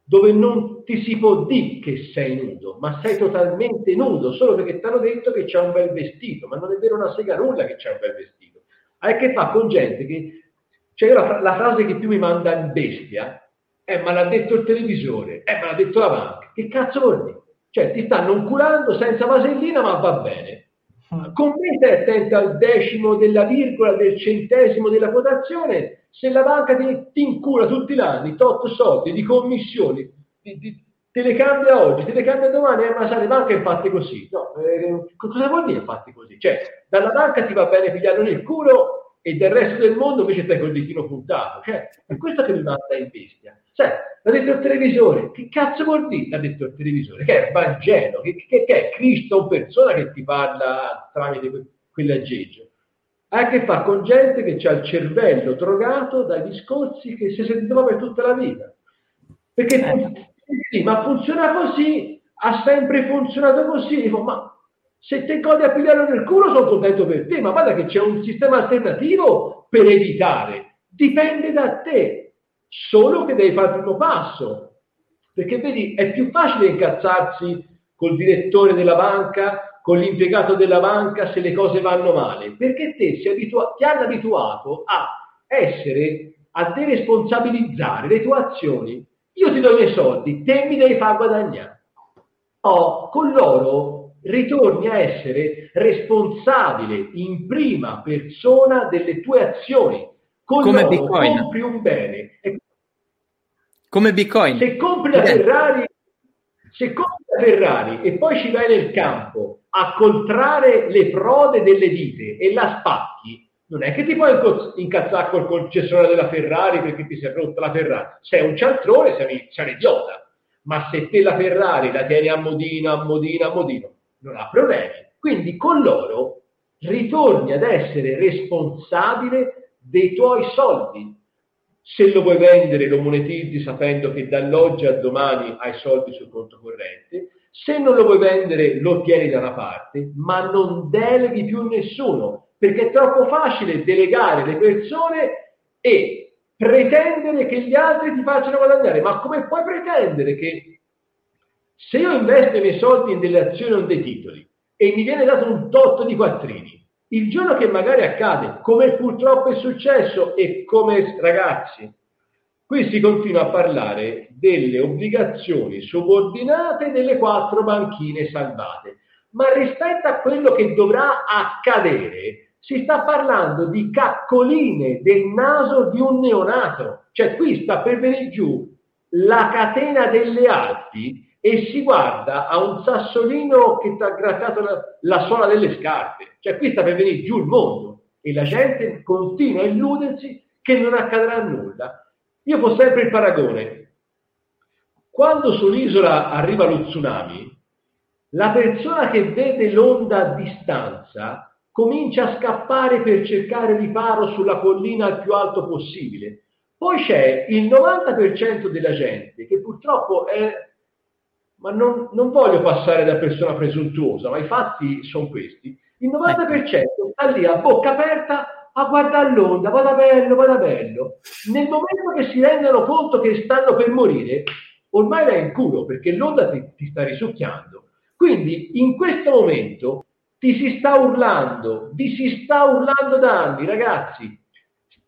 dove non ti si può dire che sei nudo, ma sei totalmente nudo, solo perché ti hanno detto che c'è un bel vestito, ma non è vero una sega nulla che c'è un bel vestito. Hai che fa con gente che... Cioè la, la frase che più mi manda in bestia è ma l'ha detto il televisore, eh ma l'ha detto la banca. Che cazzo vuol dire? Cioè ti stanno curando senza vasellina ma va bene con me stai attento al decimo della virgola, del centesimo della quotazione, se la banca ti, ti incura tutti gli anni, tot soldi di commissioni, di, di, te le cambia oggi, te le cambia domani, eh, ma sai, le banche è fatte così. No, eh, cosa vuol dire fatti così? Cioè, dalla banca ti va bene pigliarlo nel culo e del resto del mondo invece stai col ditino puntato. Cioè, è questo che mi manda in bestia. Cioè, l'ha detto il televisore, che cazzo vuol dire? L'ha detto il televisore, che è Vangelo, che, che, che è Cristo in persona che ti parla tramite quell'aggeggio. Ha a che fa con gente che ha il cervello drogato dai discorsi che si sentiva per tutta la vita. Perché eh. sì, ma funziona così, ha sempre funzionato così. Dico, ma se te godi a pigliarlo nel culo sono contento per te, ma guarda che c'è un sistema alternativo per evitare. Dipende da te, solo che devi fare il primo passo. Perché vedi, è più facile incazzarsi col direttore della banca, con l'impiegato della banca se le cose vanno male, perché te abitua- ti hanno abituato a essere, a deresponsabilizzare le tue azioni. Io ti do i miei soldi, te mi devi far guadagnare. Oh, con loro ritorni a essere responsabile in prima persona delle tue azioni. Con Come loro Bitcoin. compri un bene. E Come Bitcoin. se compri la. Ferrari, se compri la Ferrari e poi ci vai nel campo a coltrare le prode delle vite e la spacchi, non è che ti puoi incazzare col concessionario della Ferrari perché ti si è rotta la Ferrari. Sei un cialtrone, sei, sei un idiota. Ma se te la Ferrari la tieni a modino, a modino, a modino, non ha problemi. Quindi con loro ritorni ad essere responsabile dei tuoi soldi. Se lo vuoi vendere lo monetizzi sapendo che dall'oggi a domani hai soldi sul conto corrente, se non lo vuoi vendere lo tieni da una parte, ma non deleghi più nessuno, perché è troppo facile delegare le persone e pretendere che gli altri ti facciano guadagnare. Ma come puoi pretendere che se io investo i miei soldi in delle azioni o in dei titoli e mi viene dato un tot di quattrini, il giorno che magari accade, come purtroppo è successo e come ragazzi, qui si continua a parlare delle obbligazioni subordinate delle quattro banchine salvate, ma rispetto a quello che dovrà accadere, si sta parlando di caccoline del naso di un neonato, cioè qui sta per venire giù la catena delle Alpi e si guarda a un sassolino che ti ha grattato la, la suola delle scarpe. Cioè qui sta per venire giù il mondo e la gente continua a illudersi che non accadrà nulla. Io ho sempre il paragone. Quando sull'isola arriva lo tsunami, la persona che vede l'onda a distanza comincia a scappare per cercare riparo sulla collina al più alto possibile. Poi c'è il 90% della gente che purtroppo è ma non, non, voglio passare da persona presuntuosa, ma i fatti sono questi. Il 90% sta lì a bocca aperta a guardare l'onda, vada bello, vada bello. Nel momento che si rendono conto che stanno per morire, ormai va in culo perché l'onda ti, ti sta risucchiando. Quindi in questo momento ti si sta urlando, vi si sta urlando da anni, ragazzi.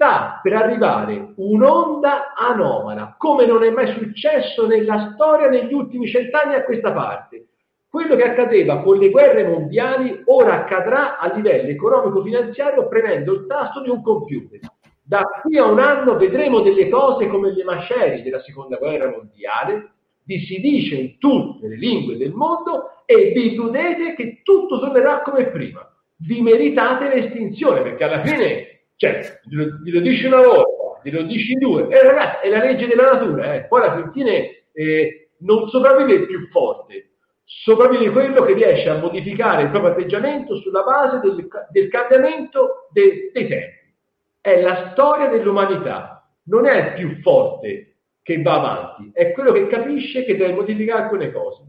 Sta per arrivare un'onda anomala, come non è mai successo nella storia negli ultimi cent'anni a questa parte. Quello che accadeva con le guerre mondiali ora accadrà a livello economico-finanziario premendo il tasto di un computer. Da qui a un anno vedremo delle cose come le macerie della seconda guerra mondiale, vi si dice in tutte le lingue del mondo e vi illudete che tutto tornerà come prima. Vi meritate l'estinzione perché alla fine cioè, glielo, glielo dici una volta, glielo dici due, eh, ragazzi, è la legge della natura, eh. poi alla fine eh, non sopravvive il più forte, sopravvive quello che riesce a modificare il proprio atteggiamento sulla base del, del cambiamento de, dei tempi. È la storia dell'umanità, non è il più forte che va avanti, è quello che capisce che deve modificare alcune cose.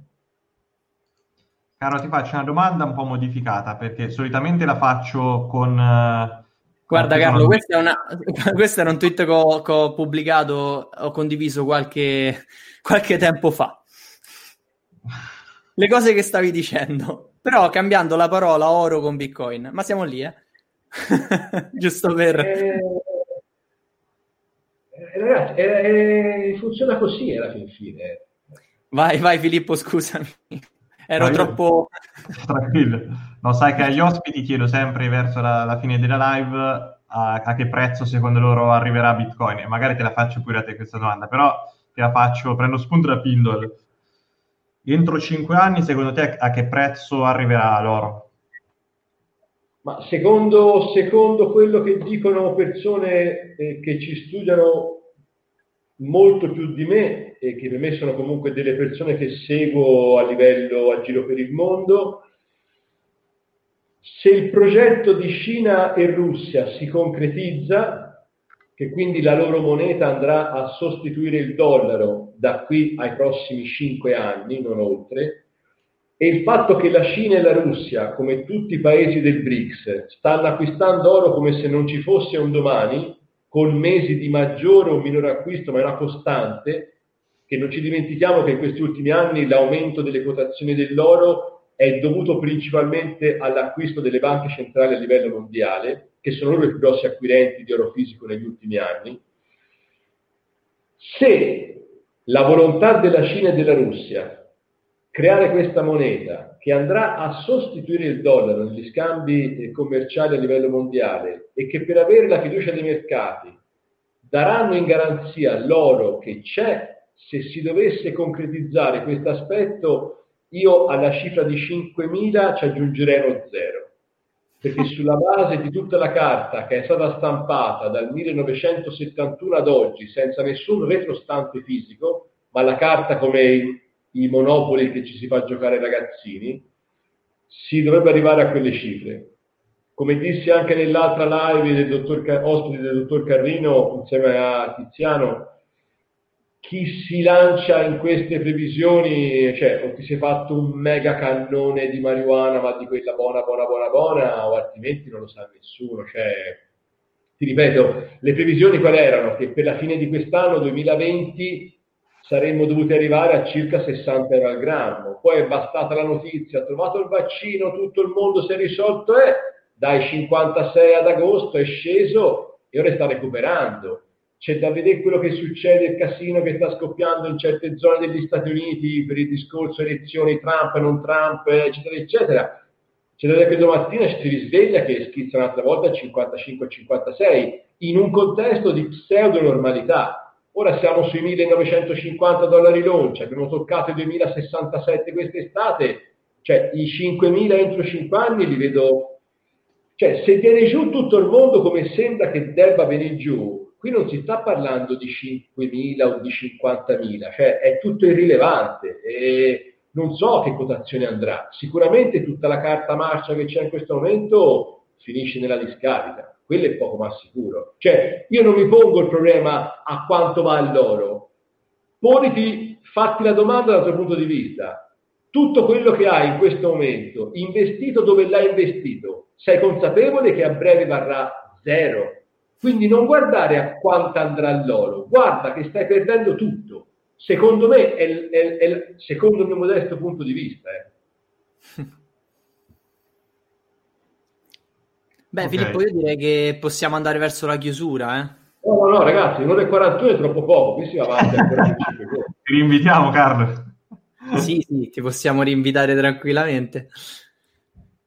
Caro, ti faccio una domanda un po' modificata, perché solitamente la faccio con... Guarda Carlo, questa, una, questo era un tweet che ho, che ho, pubblicato, ho condiviso qualche, qualche tempo fa. Le cose che stavi dicendo, però cambiando la parola oro con Bitcoin, ma siamo lì, eh? Giusto per... Eh, eh, ragazzi, eh, funziona così alla fin fine. Vai, vai Filippo, scusami. Ero io- troppo... Tranquillo. No, sai che agli ospiti chiedo sempre verso la, la fine della live a, a che prezzo secondo loro arriverà Bitcoin. E magari te la faccio pure a te questa domanda, però te la faccio, prendo spunto da Pindle. Entro 5 anni, secondo te a che prezzo arriverà l'oro? Ma secondo, secondo quello che dicono persone eh, che ci studiano molto più di me e che per me sono comunque delle persone che seguo a livello a giro per il mondo, se il progetto di Cina e Russia si concretizza, che quindi la loro moneta andrà a sostituire il dollaro da qui ai prossimi cinque anni, non oltre, e il fatto che la Cina e la Russia, come tutti i paesi del BRICS, stanno acquistando oro come se non ci fosse un domani, con mesi di maggiore o minore acquisto, ma è una costante, che non ci dimentichiamo che in questi ultimi anni l'aumento delle quotazioni dell'oro è dovuto principalmente all'acquisto delle banche centrali a livello mondiale, che sono loro i più grossi acquirenti di oro fisico negli ultimi anni. Se la volontà della Cina e della Russia creare questa moneta che andrà a sostituire il dollaro negli scambi eh, commerciali a livello mondiale e che per avere la fiducia dei mercati daranno in garanzia l'oro che c'è, se si dovesse concretizzare questo aspetto, io alla cifra di 5.000 ci aggiungerei uno zero perché sulla base di tutta la carta che è stata stampata dal 1971 ad oggi senza nessun retrostante fisico, ma la carta come i, i monopoli che ci si fa giocare ai ragazzini, si dovrebbe arrivare a quelle cifre. Come dissi anche nell'altra live del dottor, ospite del dottor Carrino insieme a Tiziano, chi si lancia in queste previsioni, cioè o ti sei fatto un mega cannone di marijuana, ma di quella buona, buona, buona, buona, o altrimenti non lo sa nessuno. Cioè, ti ripeto, le previsioni quali erano? Che per la fine di quest'anno, 2020, saremmo dovuti arrivare a circa 60 euro al grammo. Poi è bastata la notizia, ha trovato il vaccino, tutto il mondo si è risolto e dai 56 ad agosto è sceso e ora sta recuperando c'è da vedere quello che succede, il casino che sta scoppiando in certe zone degli Stati Uniti per il discorso elezioni Trump, non Trump, eccetera, eccetera. C'è da vedere che domattina ci si risveglia che schizza un'altra volta a 55-56 in un contesto di pseudo normalità. Ora siamo sui 1950 dollari l'oncia, abbiamo toccato i 2067 quest'estate, cioè i 5.000 entro 5 anni li vedo... Cioè, se viene giù tutto il mondo come sembra che debba venire giù, Qui non si sta parlando di 5.000 o di 50.000, cioè è tutto irrilevante e non so che quotazione andrà. Sicuramente tutta la carta marcia che c'è in questo momento finisce nella discarica, quello è poco ma sicuro. Cioè io non mi pongo il problema a quanto va l'oro, poniti, fatti la domanda dal tuo punto di vista. Tutto quello che hai in questo momento, investito dove l'hai investito, sei consapevole che a breve varrà zero quindi non guardare a quanto andrà l'oro, guarda che stai perdendo tutto. Secondo me, è, è, è, secondo il mio modesto punto di vista. Eh. Beh, okay. Filippo, io direi che possiamo andare verso la chiusura. Eh? No, no, no, ragazzi, un'ora e 41 è troppo poco, qui si va avanti Ti rinvitiamo, Carlo. Sì, sì, ti possiamo rinvitare tranquillamente.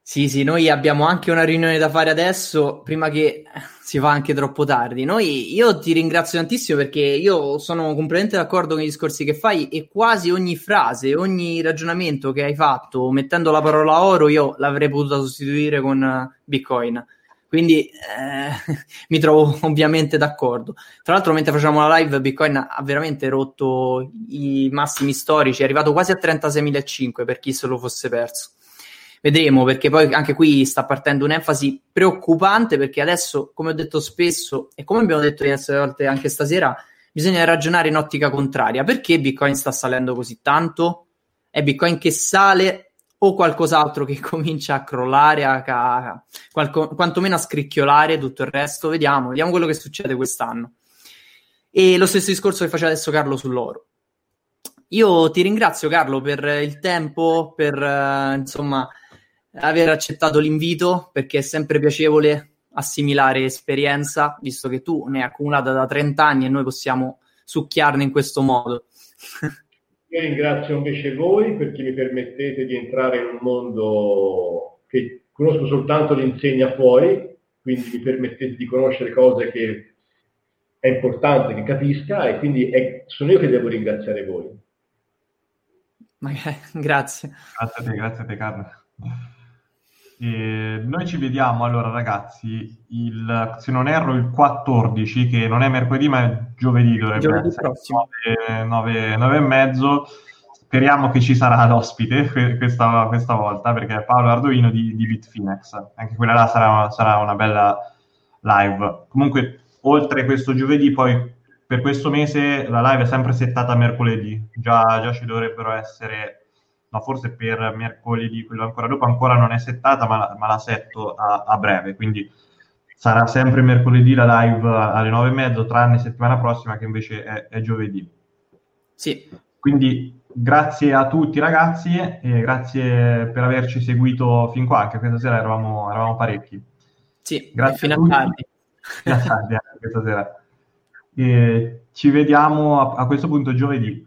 Sì, sì, noi abbiamo anche una riunione da fare adesso, prima che si fa anche troppo tardi. Noi, io ti ringrazio tantissimo perché io sono completamente d'accordo con i discorsi che fai e quasi ogni frase, ogni ragionamento che hai fatto mettendo la parola oro, io l'avrei potuta sostituire con Bitcoin. Quindi eh, mi trovo ovviamente d'accordo. Tra l'altro, mentre facciamo la live, Bitcoin ha veramente rotto i massimi storici, è arrivato quasi a 36.500 per chi se lo fosse perso. Vedremo perché poi anche qui sta partendo un'enfasi preoccupante perché adesso, come ho detto spesso e come abbiamo detto diverse volte anche stasera, bisogna ragionare in ottica contraria. Perché Bitcoin sta salendo così tanto? È Bitcoin che sale o qualcos'altro che comincia a crollare, a, a, qualco, quantomeno a scricchiolare tutto il resto? Vediamo, vediamo quello che succede quest'anno. E lo stesso discorso che faceva adesso Carlo sull'oro. Io ti ringrazio Carlo per il tempo, per uh, insomma aver accettato l'invito perché è sempre piacevole assimilare esperienza, visto che tu ne hai accumulata da 30 anni e noi possiamo succhiarne in questo modo. Io ringrazio invece voi perché mi permettete di entrare in un mondo che conosco soltanto l'insegna fuori, quindi mi permettete di conoscere cose che è importante che capisca e quindi è, sono io che devo ringraziare voi. Magari, grazie. Grazie a te, grazie a te Carlo. E noi ci vediamo allora ragazzi, il, se non erro il 14, che non è mercoledì ma è giovedì dovrebbe giovedì essere, prossimo. 9, 9, 9 e mezzo. Speriamo che ci sarà l'ospite questa, questa volta perché è Paolo Arduino di, di Bitfinex, anche quella là sarà, sarà una bella live. Comunque oltre questo giovedì poi per questo mese la live è sempre settata mercoledì, già, già ci dovrebbero essere ma forse per mercoledì, quello ancora dopo, ancora non è settata, ma, ma la setto a, a, breve, quindi sarà sempre mercoledì la live alle nove e mezzo, tranne settimana prossima che invece è, è giovedì. Sì. Quindi grazie a tutti ragazzi e grazie per averci seguito fin qua, anche questa sera eravamo, eravamo parecchi. Sì, grazie fino a tardi. Fino a tardi questa sera. E ci vediamo a, a questo punto giovedì.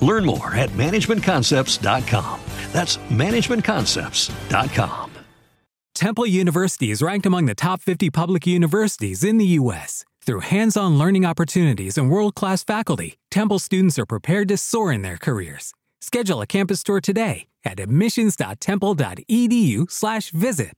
Learn more at managementconcepts.com. That's managementconcepts.com. Temple University is ranked among the top 50 public universities in the U.S. Through hands on learning opportunities and world class faculty, Temple students are prepared to soar in their careers. Schedule a campus tour today at admissions.temple.edu/slash visit.